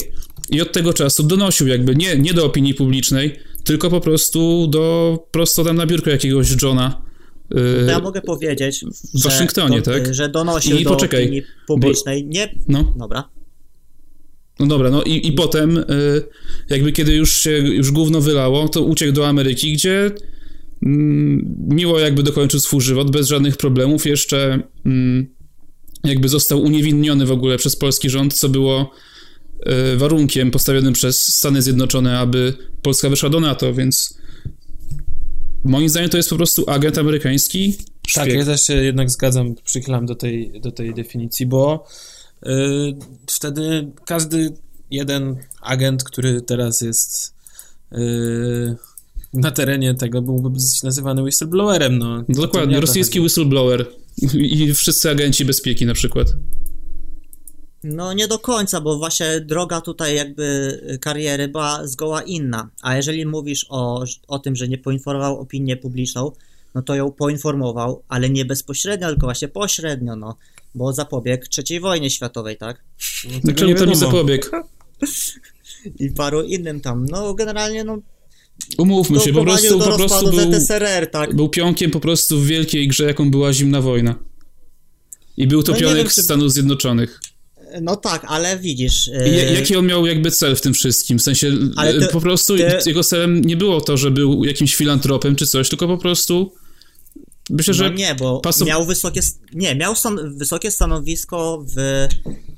i od tego czasu donosił jakby nie, nie do opinii publicznej, tylko po prostu do prosto tam na biurko jakiegoś Johna. To ja mogę powiedzieć, w Waszyngtonie, że, tak? że donosił I do poczekaj, opinii publicznej. Nie, No. dobra. No dobra, no i, i potem, y, jakby kiedy już się już gówno wylało, to uciekł do Ameryki, gdzie mm, miło jakby dokończył swój żywot bez żadnych problemów. Jeszcze mm, jakby został uniewinniony w ogóle przez polski rząd, co było y, warunkiem postawionym przez Stany Zjednoczone, aby Polska wyszła do NATO, więc moim zdaniem to jest po prostu agent amerykański. Tak, szpieg. ja też się jednak zgadzam, przychylam do tej, do tej definicji, bo y, wtedy każdy jeden agent, który teraz jest y, na terenie tego, byłby być nazywany whistleblowerem. No, dokładnie, rosyjski whistleblower i wszyscy agenci bezpieki na przykład. No nie do końca, bo właśnie droga tutaj jakby kariery była zgoła inna. A jeżeli mówisz o, o tym, że nie poinformował opinię publiczną, no to ją poinformował, ale nie bezpośrednio, tylko właśnie pośrednio, no. Bo zapobiegł trzeciej wojnie światowej, tak? No, tego Czemu nie to nie zapobiegł? [laughs] I paru innym tam. No generalnie, no. Umówmy się, po prostu, po prostu był, ZSRR, tak? był pionkiem po prostu w wielkiej grze, jaką była zimna wojna. I był to No pionek wiem, czy- Stanów Zjednoczonych. No tak, ale widzisz. Yy, ja- jaki on miał jakby cel w tym wszystkim? W sensie, ty- po prostu ty- jego celem nie było to, że był jakimś filantropem czy coś, tylko po prostu myślę, że No nie, bo pasu- miał wysokie, nie, miał stan, wysokie stanowisko w,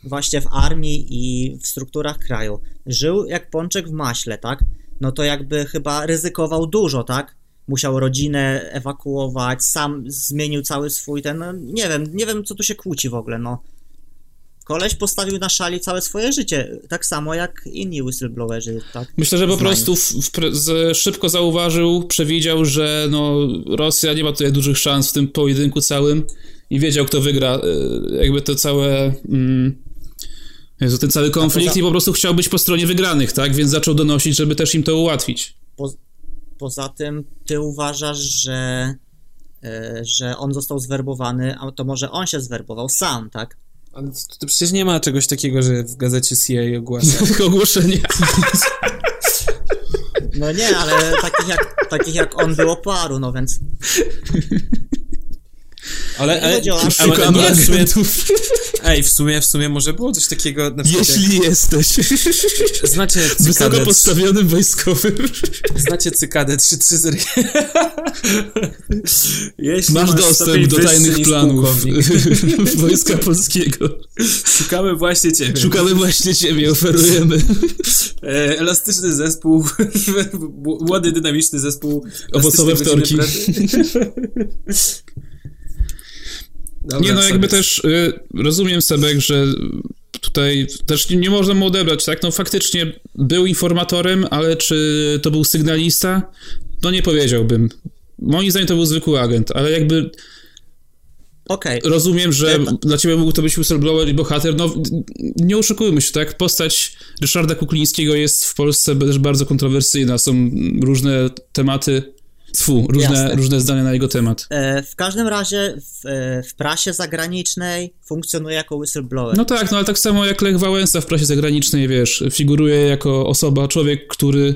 właśnie w armii i w strukturach kraju. Żył jak pączek w maśle, tak? No to jakby chyba ryzykował dużo, tak? Musiał rodzinę ewakuować, sam zmienił cały swój ten, no nie wiem, nie wiem co tu się kłóci w ogóle, no. Koleś postawił na szali całe swoje życie, tak samo jak inni whistleblowerzy, tak? Myślę, że po prostu w, w, z, szybko zauważył, przewidział, że no, Rosja nie ma tutaj dużych szans w tym pojedynku całym i wiedział, kto wygra e, jakby to całe... Mm, Jezu, ten cały konflikt poza- i po prostu chciał być po stronie wygranych, tak? Więc zaczął donosić, żeby też im to ułatwić. Po, poza tym, ty uważasz, że, e, że on został zwerbowany, a to może on się zwerbował sam, tak? Ale to, to przecież nie ma czegoś takiego, że w gazecie CIA ogłasza. Tylko [laughs] ogłoszenie. No nie, ale takich jak, takich jak on było paru, no więc... [laughs] Ale, Nie ale, ale, ale, nie, w sumie, ej, w sumie, w sumie może było coś takiego, na przykład Jeśli jesteś jak, znacie wysoko cykadę, postawionym wojskowym, znacie cykadę 330 Jeśli masz stopień dostęp do tajnych planów [laughs] Wojska Polskiego. Szukamy właśnie ciebie. Szukamy właśnie ciebie, oferujemy E, elastyczny zespół, [laughs] młody, dynamiczny zespół. Owocowe wtorki. Dobra, Nie no, jakby sorry. też y, rozumiem Sebek, że tutaj też nie, nie można mu odebrać, tak? No faktycznie był informatorem, ale czy to był sygnalista? No nie powiedziałbym. Moim zdaniem to był zwykły agent, ale jakby Okej, rozumiem, że Ja- dla ciebie mógł to być whistleblower i bohater. No nie oszukujmy się, tak? Postać Ryszarda Kuklińskiego jest w Polsce też bardzo kontrowersyjna. Są różne tematy, tfu, różne, Jasne. różne zdania na jego temat. E, w każdym razie w, e, w prasie zagranicznej funkcjonuje jako whistleblower. No tak, no ale tak samo jak Lech Wałęsa w prasie zagranicznej, wiesz, figuruje jako osoba, człowiek, który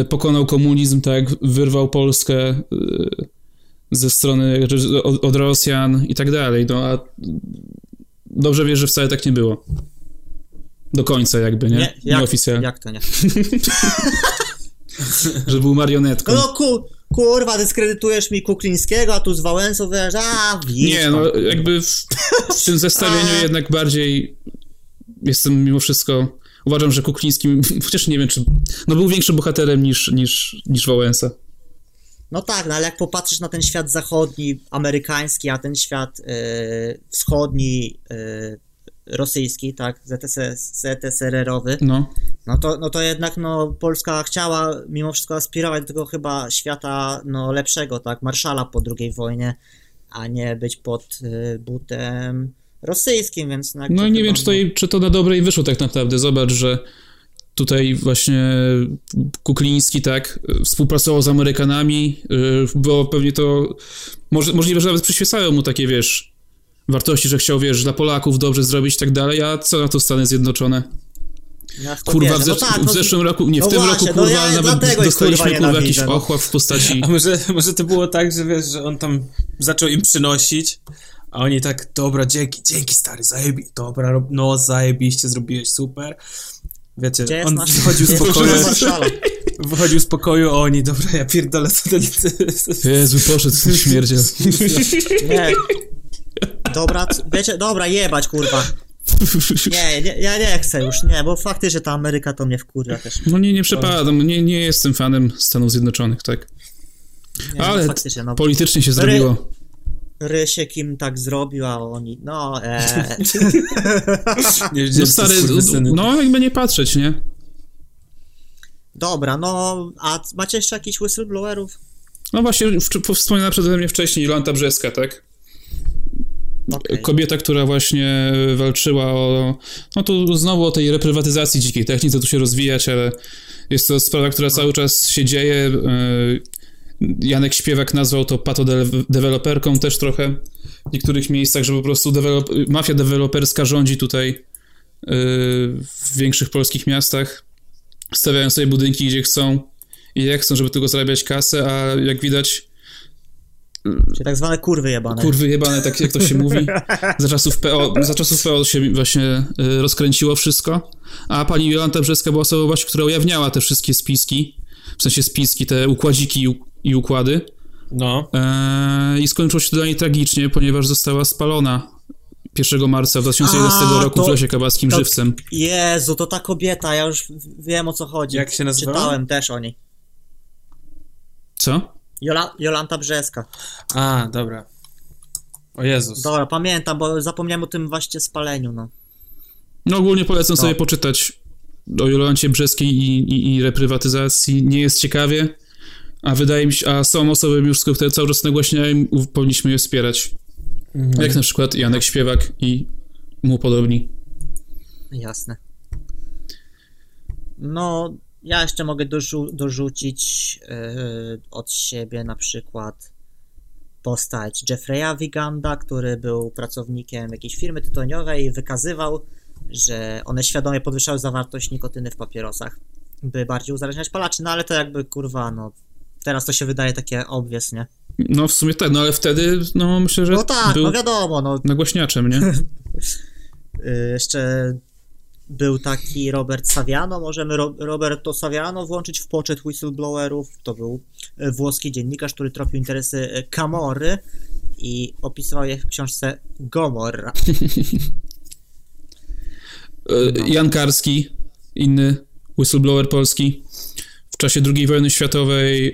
y, pokonał komunizm, tak, wyrwał Polskę ze strony, od, od Rosjan i tak dalej, no a dobrze wiesz, że wcale tak nie było. Do końca jakby, nie? jak, Nieoficjalnie. jak to nie? [laughs] [laughs] Że był marionetką. No ku, kurwa, dyskredytujesz mi Kuklińskiego, a tu z Wałęsą wiesz, a widzisz Nie, no jakby w, w tym zestawieniu A. jednak bardziej jestem mimo wszystko, uważam, że Kukliński, [laughs] chociaż nie wiem, czy, no był większym bohaterem niż, niż, niż Wałęsa. No tak, no ale jak popatrzysz na ten świat zachodni, amerykański, a ten świat y, wschodni, y, rosyjski, tak, ZS, ZSRR-owy, No, no to, no to jednak no, Polska chciała mimo wszystko aspirować do tego chyba świata no, lepszego, tak, marszala po II wojnie, a nie być pod y, butem rosyjskim, więc... No, no i nie wiem, czy to, jej- czy to na dobre i wyszło tak naprawdę. Zobacz, że tutaj właśnie Kukliński, tak, współpracował z Amerykanami, y, bo pewnie to, może, możliwe, że nawet przyświecają mu takie, wiesz, wartości, że chciał, wiesz, dla Polaków dobrze zrobić i tak dalej, a co na to Stany Zjednoczone? ja w Kurwa, wierzę. w, no zesz- tak, w no, zeszłym roku, nie, w no tym właśnie, roku, no kurwa, ja nawet dostaliśmy, kurwa, kurwa, jakiś no. ochłap w postaci... [laughs] A może, może to było tak, że wiesz, że on tam zaczął im przynosić, a oni tak, dobra, dzięki, dzięki stary, zajebi, dobra, no zajebiście zrobiłeś, super. Wiecie, on nasz, wychodził z pokoju, wychodził z pokoju, a oni, dobra, ja pierdolę, co ten... Jezu, poszedł śmierdziel. [laughs] Nie. Dobra, wiecie, dobra, jebać, kurwa. Nie, nie, ja nie chcę już, nie, bo faktycznie ta Ameryka to mnie wkurwia też. No nie, nie przepadam, nie, nie jestem fanem Stanów Zjednoczonych, tak. Nie, Ale no, faktycznie, no, politycznie się Ry- zrobiło. Rysiek im tak zrobił, a oni, no, e, Nie No stary, no jakby nie patrzeć, nie? dobra, no, a macie jeszcze jakichś whistleblowerów? No właśnie, w- wspomniana przeze mnie wcześniej Jolanta Brzeska, tak? Okej. Kobieta, która właśnie walczyła o... No tu znowu o tej reprywatyzacji dzikiej technice, tu się rozwijać, ale jest to sprawa, która cały czas się dzieje. E, Janek Śpiewak nazwał to patodeweloperką też trochę w niektórych miejscach, że po prostu dewelop- mafia deweloperska rządzi tutaj e, w większych polskich miastach. Stawiają sobie budynki, gdzie chcą i jak chcą, żeby tylko zarabiać kasę, a jak widać Czyli tak zwane kurwy jebane. Kurwy jebane, tak jak to się mówi. Za czasów PO, za czasów PO się właśnie y, rozkręciło wszystko. A pani Jolanta Brzeska była osobą właśnie, która ujawniała te wszystkie spiski. W sensie spiski, te układziki i, układy. No, E, I skończyło się to dla niej tragicznie, ponieważ została spalona 1 marca 2011 A, roku w to- Lesie Kabackim to- żywcem. Jezu, to ta kobieta, ja już wiem o co chodzi. Jak się nazywała? Czytałem też o niej. Co? Jola, Jolanta Brzeska. a, dobra. O Jezus. Dobra, pamiętam, bo zapomniałem o tym właśnie spaleniu, no. No ogólnie polecam To- sobie poczytać o Jolancie Brzeskiej i, i, i reprywatyzacji. Nie jest ciekawie, a wydaje mi się, a są osoby już, które cały czas nagłaśniają, i powinniśmy je wspierać. Mhm. Jak na przykład Janek Śpiewak i mu podobni. Jasne. No, ja jeszcze mogę dorzu- dorzucić yy, od siebie na przykład postać Jeffreya Wiganda, który był pracownikiem jakiejś firmy tytoniowej i wykazywał, że one świadomie podwyższały zawartość nikotyny w papierosach. by bardziej uzależniać palaczy, no ale to jakby kurwa, no teraz to się wydaje takie obvious, nie? No w sumie tak, no ale wtedy, no myślę, że No tak, był no wiadomo, no nagłaśniaczem, nie? y, [laughs] jeszcze był taki Robert Saviano, możemy Ro Roberto Saviano włączyć w poczet whistleblowerów, to był y, włoski dziennikarz, który tropił interesy y, Camory i opisywał je w książce Gomorra. [laughs] E, Jan Karski, inny whistleblower polski w czasie II wojny światowej.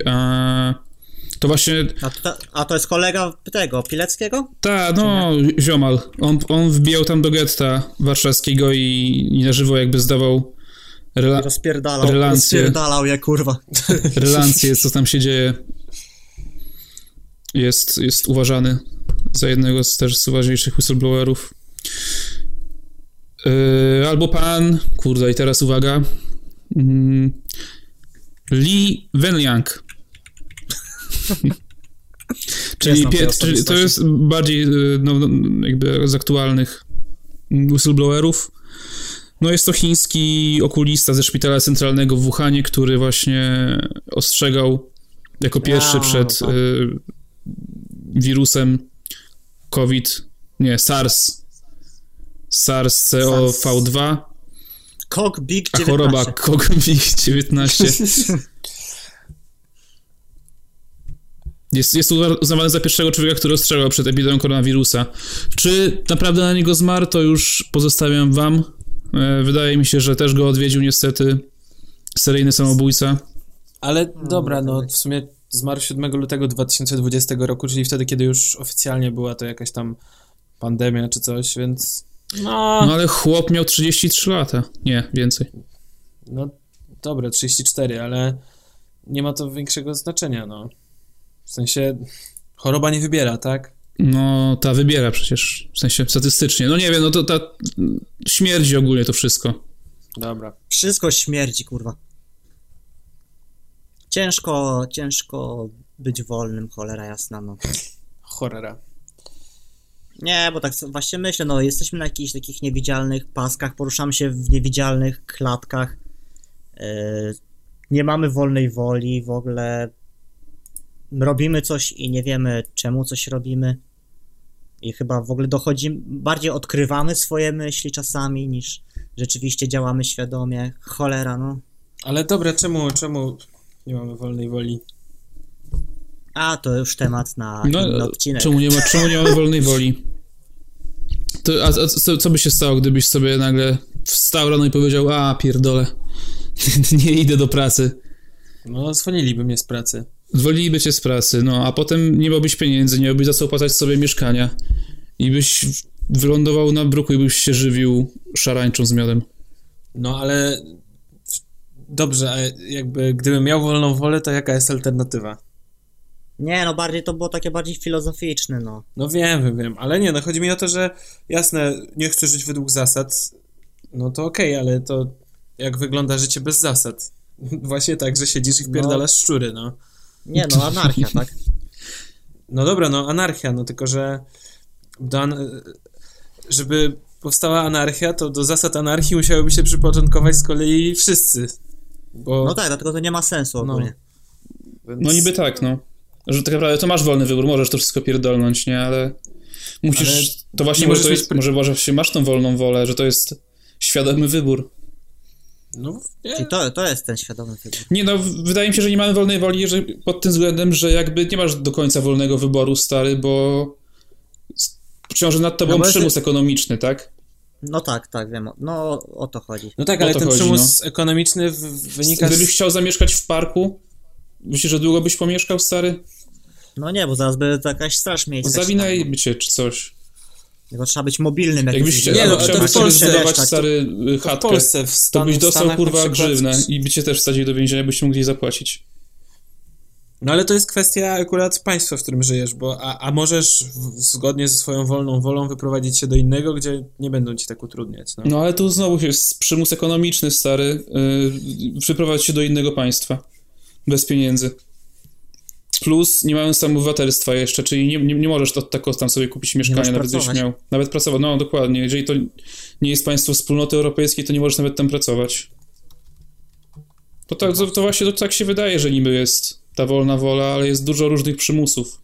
To właśnie, A to, a to jest kolega tego, Pileckiego? ta, no, ziomal. On, on wbijał tam do getta warszawskiego i, i na żywo jakby zdawał rela, Rozpierdalał, Relacje. rozpierdalał je, kurwa. [laughs] relacje, co tam się dzieje. Jest, jest uważany za jednego z też z ważniejszych whistleblowerów. Yy, albo pan, kurde, i teraz uwaga. Mm, Lee Wenliang. [laughs] czyli, pie, czyli to jest bardziej yy, no, no, jakby z aktualnych whistleblowerów. No jest to chiński okulista ze szpitala centralnego w Wuhanie, który właśnie ostrzegał jako pierwszy przed no y, wirusem COVID, nie, SARS, SARS-CoV-2, Kok Big a 19. choroba COVID-19 [laughs] jest, jest uznawany za pierwszego człowieka, który ostrzegał przed epidemią koronawirusa. Czy naprawdę na niego zmarł, to już pozostawiam wam. E, Wydaje mi się, że też go odwiedził niestety seryjny samobójca. Ale dobra, no w sumie zmarł 7 lutego 2020 roku, czyli wtedy, kiedy już oficjalnie była to jakaś tam pandemia czy coś, więc no, No ale chłop miał 33 lata. Nie, więcej. no dobra, 34, ale nie ma to większego znaczenia, no. W sensie choroba nie wybiera, tak? No, ta wybiera przecież, w sensie statystycznie. No nie wiem, no to ta śmierdzi ogólnie to wszystko. Dobra. Wszystko śmierdzi, kurwa. Ciężko, ciężko być wolnym, cholera jasna, no. Chorera. Nie, bo tak właśnie myślę, no jesteśmy na jakichś takich niewidzialnych paskach, poruszamy się w niewidzialnych klatkach. Yy, nie mamy wolnej woli, w ogóle robimy coś i nie wiemy czemu coś robimy. I chyba w ogóle dochodzimy, bardziej odkrywamy swoje myśli czasami niż rzeczywiście działamy świadomie. Cholera, no. Ale dobra, czemu, czemu nie mamy wolnej woli? A, to już temat na No, odcinek. czemu nie, ma, czemu nie mamy [laughs] wolnej woli? To, a, a co, co by się stało, gdybyś sobie nagle wstał rano i powiedział, a pierdolę, [laughs] nie idę do pracy. No, zwolniliby mnie z pracy. Zwolniliby cię z pracy, no, a potem nie miałbyś pieniędzy, nie miałbyś za co opłacać sobie mieszkania i byś wylądował na bruku i byś się żywił szarańczą z miodem. No, ale dobrze, a jakby gdybym miał wolną wolę, to jaka jest alternatywa? Nie, no bardziej to było takie bardziej filozoficzne, no. No wiem, wiem, ale nie, no chodzi mi o to, że jasne, nie chcę żyć według zasad, no to okej, ale to jak wygląda życie bez zasad? [laughs] Właśnie tak, że siedzisz i wpierdalasz szczury, no. Nie, no anarchia, tak? [laughs] No dobra, no anarchia, no tylko, że do an- żeby powstała anarchia, to do zasad anarchii musiałyby się przyporządkować z kolei wszyscy, bo... No tak, dlatego to nie ma sensu ogólnie. więc- No niby tak, no. Że tak naprawdę to masz wolny wybór, możesz to wszystko pierdolnąć, nie, ale musisz, Ale to właśnie nie może, to mieć jest, pr- może właśnie masz tą wolną wolę, że to jest świadomy wybór. No, nie, Czyli to, to jest ten świadomy wybór. Nie no, wydaje mi się, że nie mamy wolnej woli że pod tym względem, że jakby nie masz do końca wolnego wyboru, stary, bo ciąży nad tobą No przymus jest- ekonomiczny, tak? No tak, tak, wiem. No o to chodzi. no tak, ale ten chodzi, przymus ekonomiczny w, wynika Gdybyś z... chciał zamieszkać w parku, myślisz, że długo byś pomieszkał, stary? No nie, bo zaraz by to jakaś straż miejska. się Zawinaj cię czy coś. Bo trzeba być mobilnym. jak Jakbyś chciał, Nie, no, to chciałbyś w Polsce, tak, stary y, w chatkę, Polsce, w to byś w dostał Stanach kurwa grzywnę i by cię też wsadzili do więzienia, byście mogli zapłacić. No ale to jest kwestia akurat państwa, w którym żyjesz, bo a, a możesz w, zgodnie ze swoją wolną wolą wyprowadzić się do innego, gdzie nie będą ci tak utrudniać, no. No ale tu znowu jest przymus ekonomiczny, stary, yy, przyprowadź się do innego państwa. Bez pieniędzy. Plus nie mając tam obywatelstwa jeszcze, czyli nie, nie, nie możesz od tak tam sobie kupić mieszkania, nawet gdybyś miał. Nawet pracować, no dokładnie. Jeżeli to nie jest państwo wspólnoty europejskiej, to nie możesz nawet tam pracować. To, tak, to, to właśnie to tak się wydaje, że niby jest ta wolna wola, ale jest dużo różnych przymusów.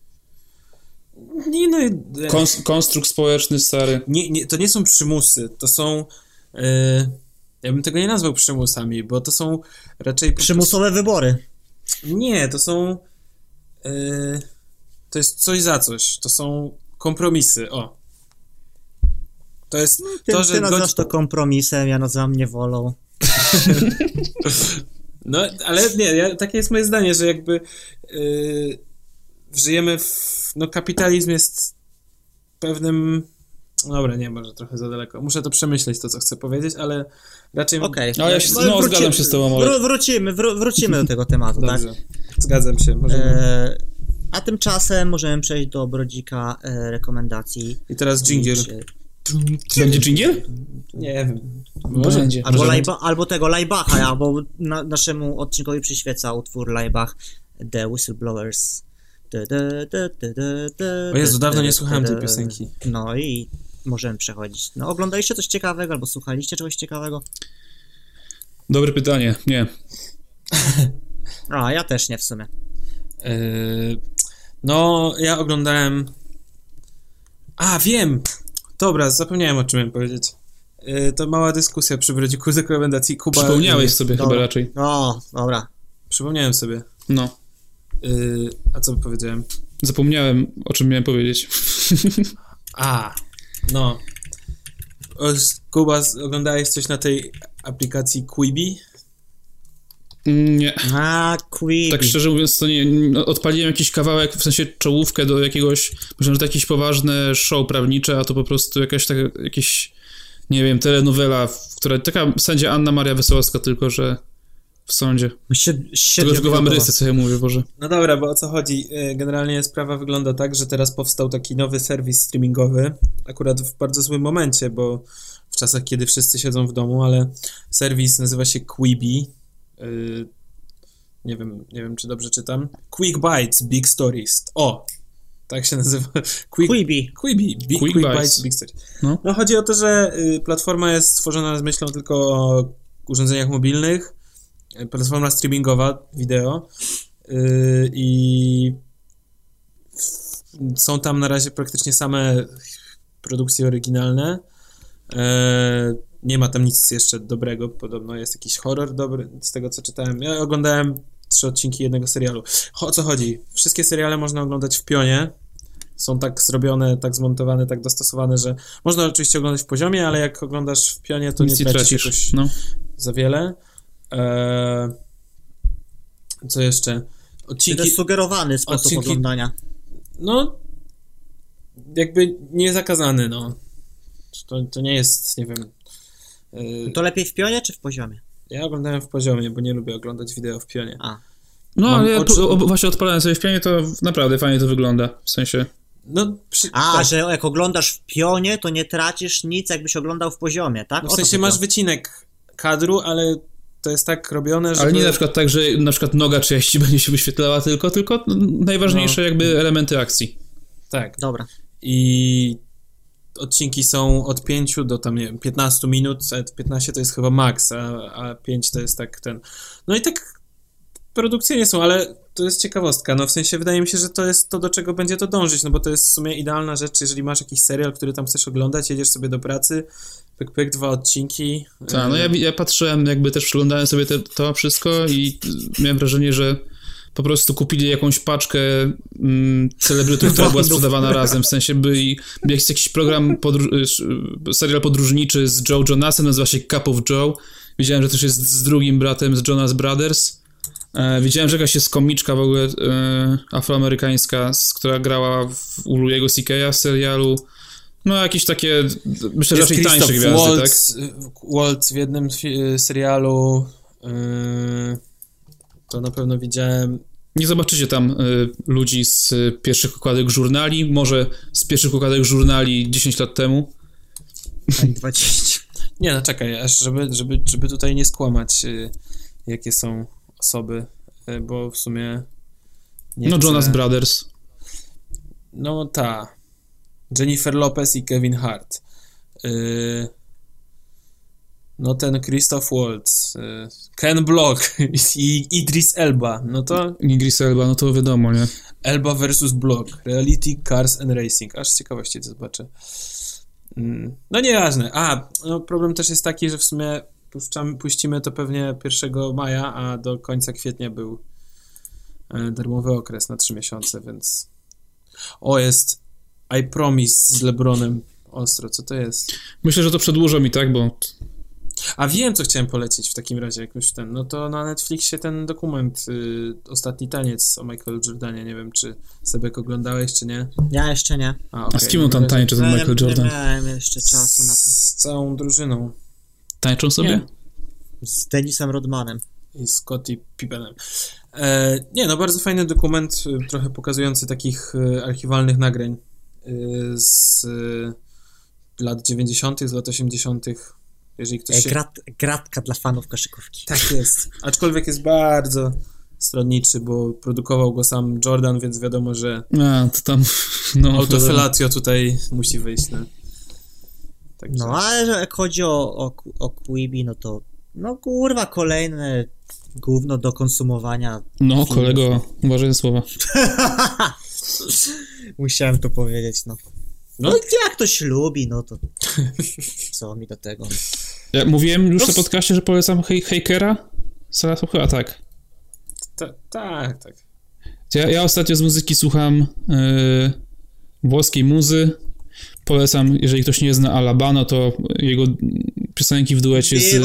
Nie, no, Kons- konstrukt społeczny stary. nie, nie, to nie są przymusy, to są... E, ja bym tego nie nazwał przymusami, bo to są raczej... Przymusowe wybory. Nie, to są... E, to jest coś za coś. To są kompromisy, o. To jest Ty, to, że... ty nazywasz to kompromisem, ja nazywam niewolą. No, ale nie, ja, takie jest moje zdanie, że jakby yy, żyjemy w... No, kapitalizm jest pewnym... Dobra, nie, może trochę za daleko. Muszę to przemyśleć, to co chcę powiedzieć, ale raczej... Okej. No, ja się- No, no, wróci- zgadzam się z tobą, Wró- wrócimy, wró- wrócimy do tego tematu, tak? Zgadzam się. Możemy. E, a tymczasem możemy przejść do Brodzika e, rekomendacji. I teraz dżingiel. Będzie dżingiel? Nie wiem. Będzie. Albo, Może Lajba, albo tego Lajbacha, albo na, naszemu odcinkowi przyświeca utwór Lajbach The Whistleblowers. Da, da, da, da, da, da, O Jezu, da, dawno da, nie słuchałem tej piosenki. No i możemy przechodzić. No, oglądaliście coś ciekawego, albo słuchaliście czegoś ciekawego? Dobre pytanie. Nie. [laughs] A, ja też nie w sumie. Yy, no, ja oglądałem. A, wiem! Dobra, zapomniałem o czym miałem powiedzieć. Yy, to mała dyskusja przy brodziku z rekomendacji Kuba. Przypomniałeś sobie Dobra. chyba raczej. O, dobra. Przypomniałem sobie. No. Yy, a co powiedziałem? Zapomniałem, o czym miałem powiedzieć. A, [laughs] no. Kuba, oglądałeś coś na tej aplikacji Quibi? Nie. A, Quibi. Tak szczerze mówiąc, to nie, no, odpaliłem jakiś kawałek, w sensie czołówkę do jakiegoś, myślałem, że to jakieś poważne show prawnicze, a to po prostu jakaś taka, jakieś, nie wiem, telenowela, w- która, taka sędzia Anna Maria Wesołowska, tylko że w sądzie. Sie- siedmiu Tylko wam rysy, co ja mówię, Boże. No dobra, bo o co chodzi? Yy, Generalnie sprawa wygląda tak, że teraz powstał taki nowy serwis streamingowy, akurat w bardzo złym momencie, bo w czasach, kiedy wszyscy siedzą w domu, ale serwis nazywa się Quibi. Yy, nie wiem, nie wiem, czy dobrze czytam. Quick Bites, Big Stories. O! Tak się nazywa. [laughs] Quick, Quibi. Quibi, Big, Quick Quick, Bites. Bites, Big Stories. No. No chodzi o to, że y, platforma jest stworzona z myślą tylko o urządzeniach mobilnych. Y, Platforma streamingowa, wideo. Y, I są tam na razie praktycznie same produkcje oryginalne. E, Nie ma tam nic jeszcze dobrego, podobno jest jakiś horror dobry, z tego co czytałem. Ja oglądałem trzy odcinki jednego serialu. O co chodzi? Wszystkie seriale można oglądać w pionie. Są tak zrobione, tak zmontowane, tak dostosowane, że można oczywiście oglądać w poziomie, ale jak oglądasz w pionie, to Nic nie tracisz. jakoś No. za wiele. E, Co jeszcze? Czy to Odcinki, jest sugerowany sposób odcinki- oglądania? no, jakby niezakazany, no. To, to nie jest, nie wiem. e, To lepiej w pionie czy w poziomie? Ja oglądałem w poziomie, bo nie lubię oglądać wideo w pionie. A. No, Mam ale ja oczy- tu, o, właśnie odpalałem sobie w pianie, to naprawdę fajnie to wygląda. W sensie, No, przy, A, tak. że jak oglądasz w pionie, to nie tracisz nic, jakbyś oglądał w poziomie, tak? No, O w to sensie masz wycinek kadru, ale to jest tak robione, że. ale nie na przykład tak, że na przykład noga czyjaś ci [laughs] będzie się wyświetlała tylko, tylko najważniejsze No. jakby elementy akcji. Tak. Dobra. I odcinki są od 5 do tam, nie wiem, 15 minut, a 15 to jest chyba maks, a, a 5 to jest tak ten. No i tak produkcje nie są, ale to jest ciekawostka. No w sensie wydaje mi się, że to jest to, do czego będzie to dążyć, no bo to jest w sumie idealna rzecz, jeżeli masz jakiś serial, który tam chcesz oglądać, jedziesz sobie do pracy, pyk, pyk, dwa odcinki. Tak, no ja, ja patrzyłem, jakby też przeglądałem sobie te, to wszystko i miałem wrażenie, że po prostu kupili jakąś paczkę mm, celebrytów, która była sprzedawana razem, w sensie by i był jakiś, jakiś program, podróż, y, serial podróżniczy z Joe Jonasem, nazywa się Cup of Joe. Widziałem, że też jest z drugim bratem z Jonas Brothers. E, widziałem, że jakaś jest komiczka w ogóle e, afroamerykańska, z, która grała w, u Louiego C.K.'a w serialu. No jakieś takie, myślę, że Jest raczej tańsze gwiazdy, tak? Waltz, Waltz w jednym fi- serialu. Yy, to na pewno widziałem. Nie zobaczycie tam y, ludzi z y, pierwszych okładek żurnali, może z pierwszych okładek żurnali 10 lat temu. Ani 20. Nie, no czekaj, aż żeby, żeby, żeby tutaj nie skłamać, y, jakie są osoby, y, bo w sumie. Nie no chcę- Jonas Brothers. No ta. Jennifer Lopez i Kevin Hart. Y, No ten Christoph Waltz, y, Ken Block [laughs] i Idris Elba. No to Nigris Elba, no to wiadomo, nie? Elba versus Block. Reality Cars and Racing. Aż z ciekawości to zobaczę. Mm, No nieważne. A, no problem też jest taki, że w sumie puszczamy, puścimy to pewnie 1 maja, a do końca kwietnia był e, darmowy okres na 3 miesiące, więc... O, jest I Promise z Lebronem. Ostro, co to jest? Myślę, że to przedłużą mi, tak? Bo A wiem, co chciałem polecić w takim razie, jak już ten. No to na Netflixie ten dokument, y, Ostatni taniec o Michaelu Jordanie. Nie wiem, czy sobie oglądałeś, czy nie. Ja jeszcze nie. A, a okej, z kim on tam tańczy, ten nie, Michael nie Jordan? miałem jeszcze czasu na to. Z całą drużyną. Tańczą sobie? Nie. Z Denisem Rodmanem. I Scottie Pippenem. E, nie, no bardzo fajny dokument, y, trochę pokazujący takich y, archiwalnych nagrań y, z lat 90., z lat 80., jeżeli ktoś E, się... Grat, gratka dla fanów koszykówki. Tak jest. Aczkolwiek jest bardzo stronniczy, bo produkował go sam Jordan, więc wiadomo, że A, to tam... No, autofelatio tutaj musi wyjść. No, Także, No, ale że jak chodzi o, o, o Quibi, no to no kurwa, kolejne gówno do konsumowania. No, kolego, uważaj na słowa. [laughs] Musiałem to powiedzieć, no. No. No, jak ktoś lubi, no to [laughs] co mi do tego. Ja mówiłem już No na w- podcaście, że polecam hej, Hejkera? Chyba tak. ta, tak, tak. Ja, ja ostatnio z muzyki słucham yy, włoskiej muzy. Polecam, jeżeli ktoś nie zna Alabano, to jego piosenki w duecie z,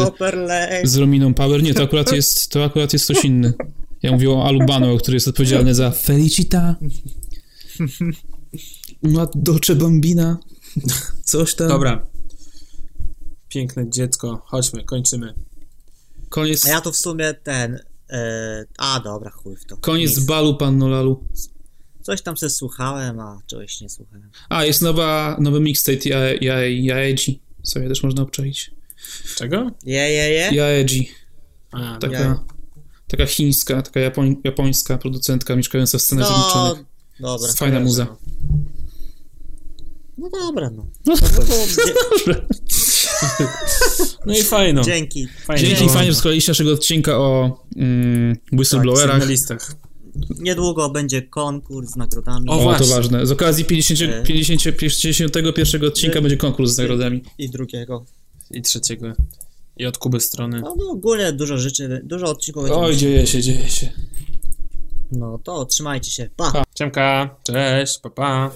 z Rominą Power. Nie, to akurat jest, to akurat jest ktoś inny. Ja mówię o Alubano, który jest odpowiedzialny za Felicita. Ma Dolce Bambina. Coś tam. Dobra. Piękne dziecko. Chodźmy, kończymy. Koniec, A ja to w sumie ten. E, a dobra, chuj w to. koniec Nic. balu, panno Lalu. Coś tam sobie słuchałem, a czegoś nie słuchałem. A, jest nowa, nowy mixtape ja, ja, Jaedzi. Sobie też można obczaić. Czego? Je, je, je? Jaedzi. A, Taka, taka chińska, taka japoń, japońska producentka mieszkająca w Stanach No, Zjednoczonych. dobra. Fajna muza. No dobra, no. No, No [laughs] dobrze. No i fajno. dzięki. Fajnie, Dzięki, fajnie, że słuchaliście naszego odcinka o mm, whistleblowerach. na listach. Niedługo będzie konkurs z nagrodami. O, O, to ważne. Z okazji 50, E. 50, 51 odcinka E. będzie konkurs z nagrodami. I drugiego. I trzeciego. I od Kuby strony. No, no ogólnie dużo rzeczy, dużo odcinków będzie. Oj, dzieje się, dzieje się. No to trzymajcie się. Pa. Pa. Ciemka, cześć, pa pa.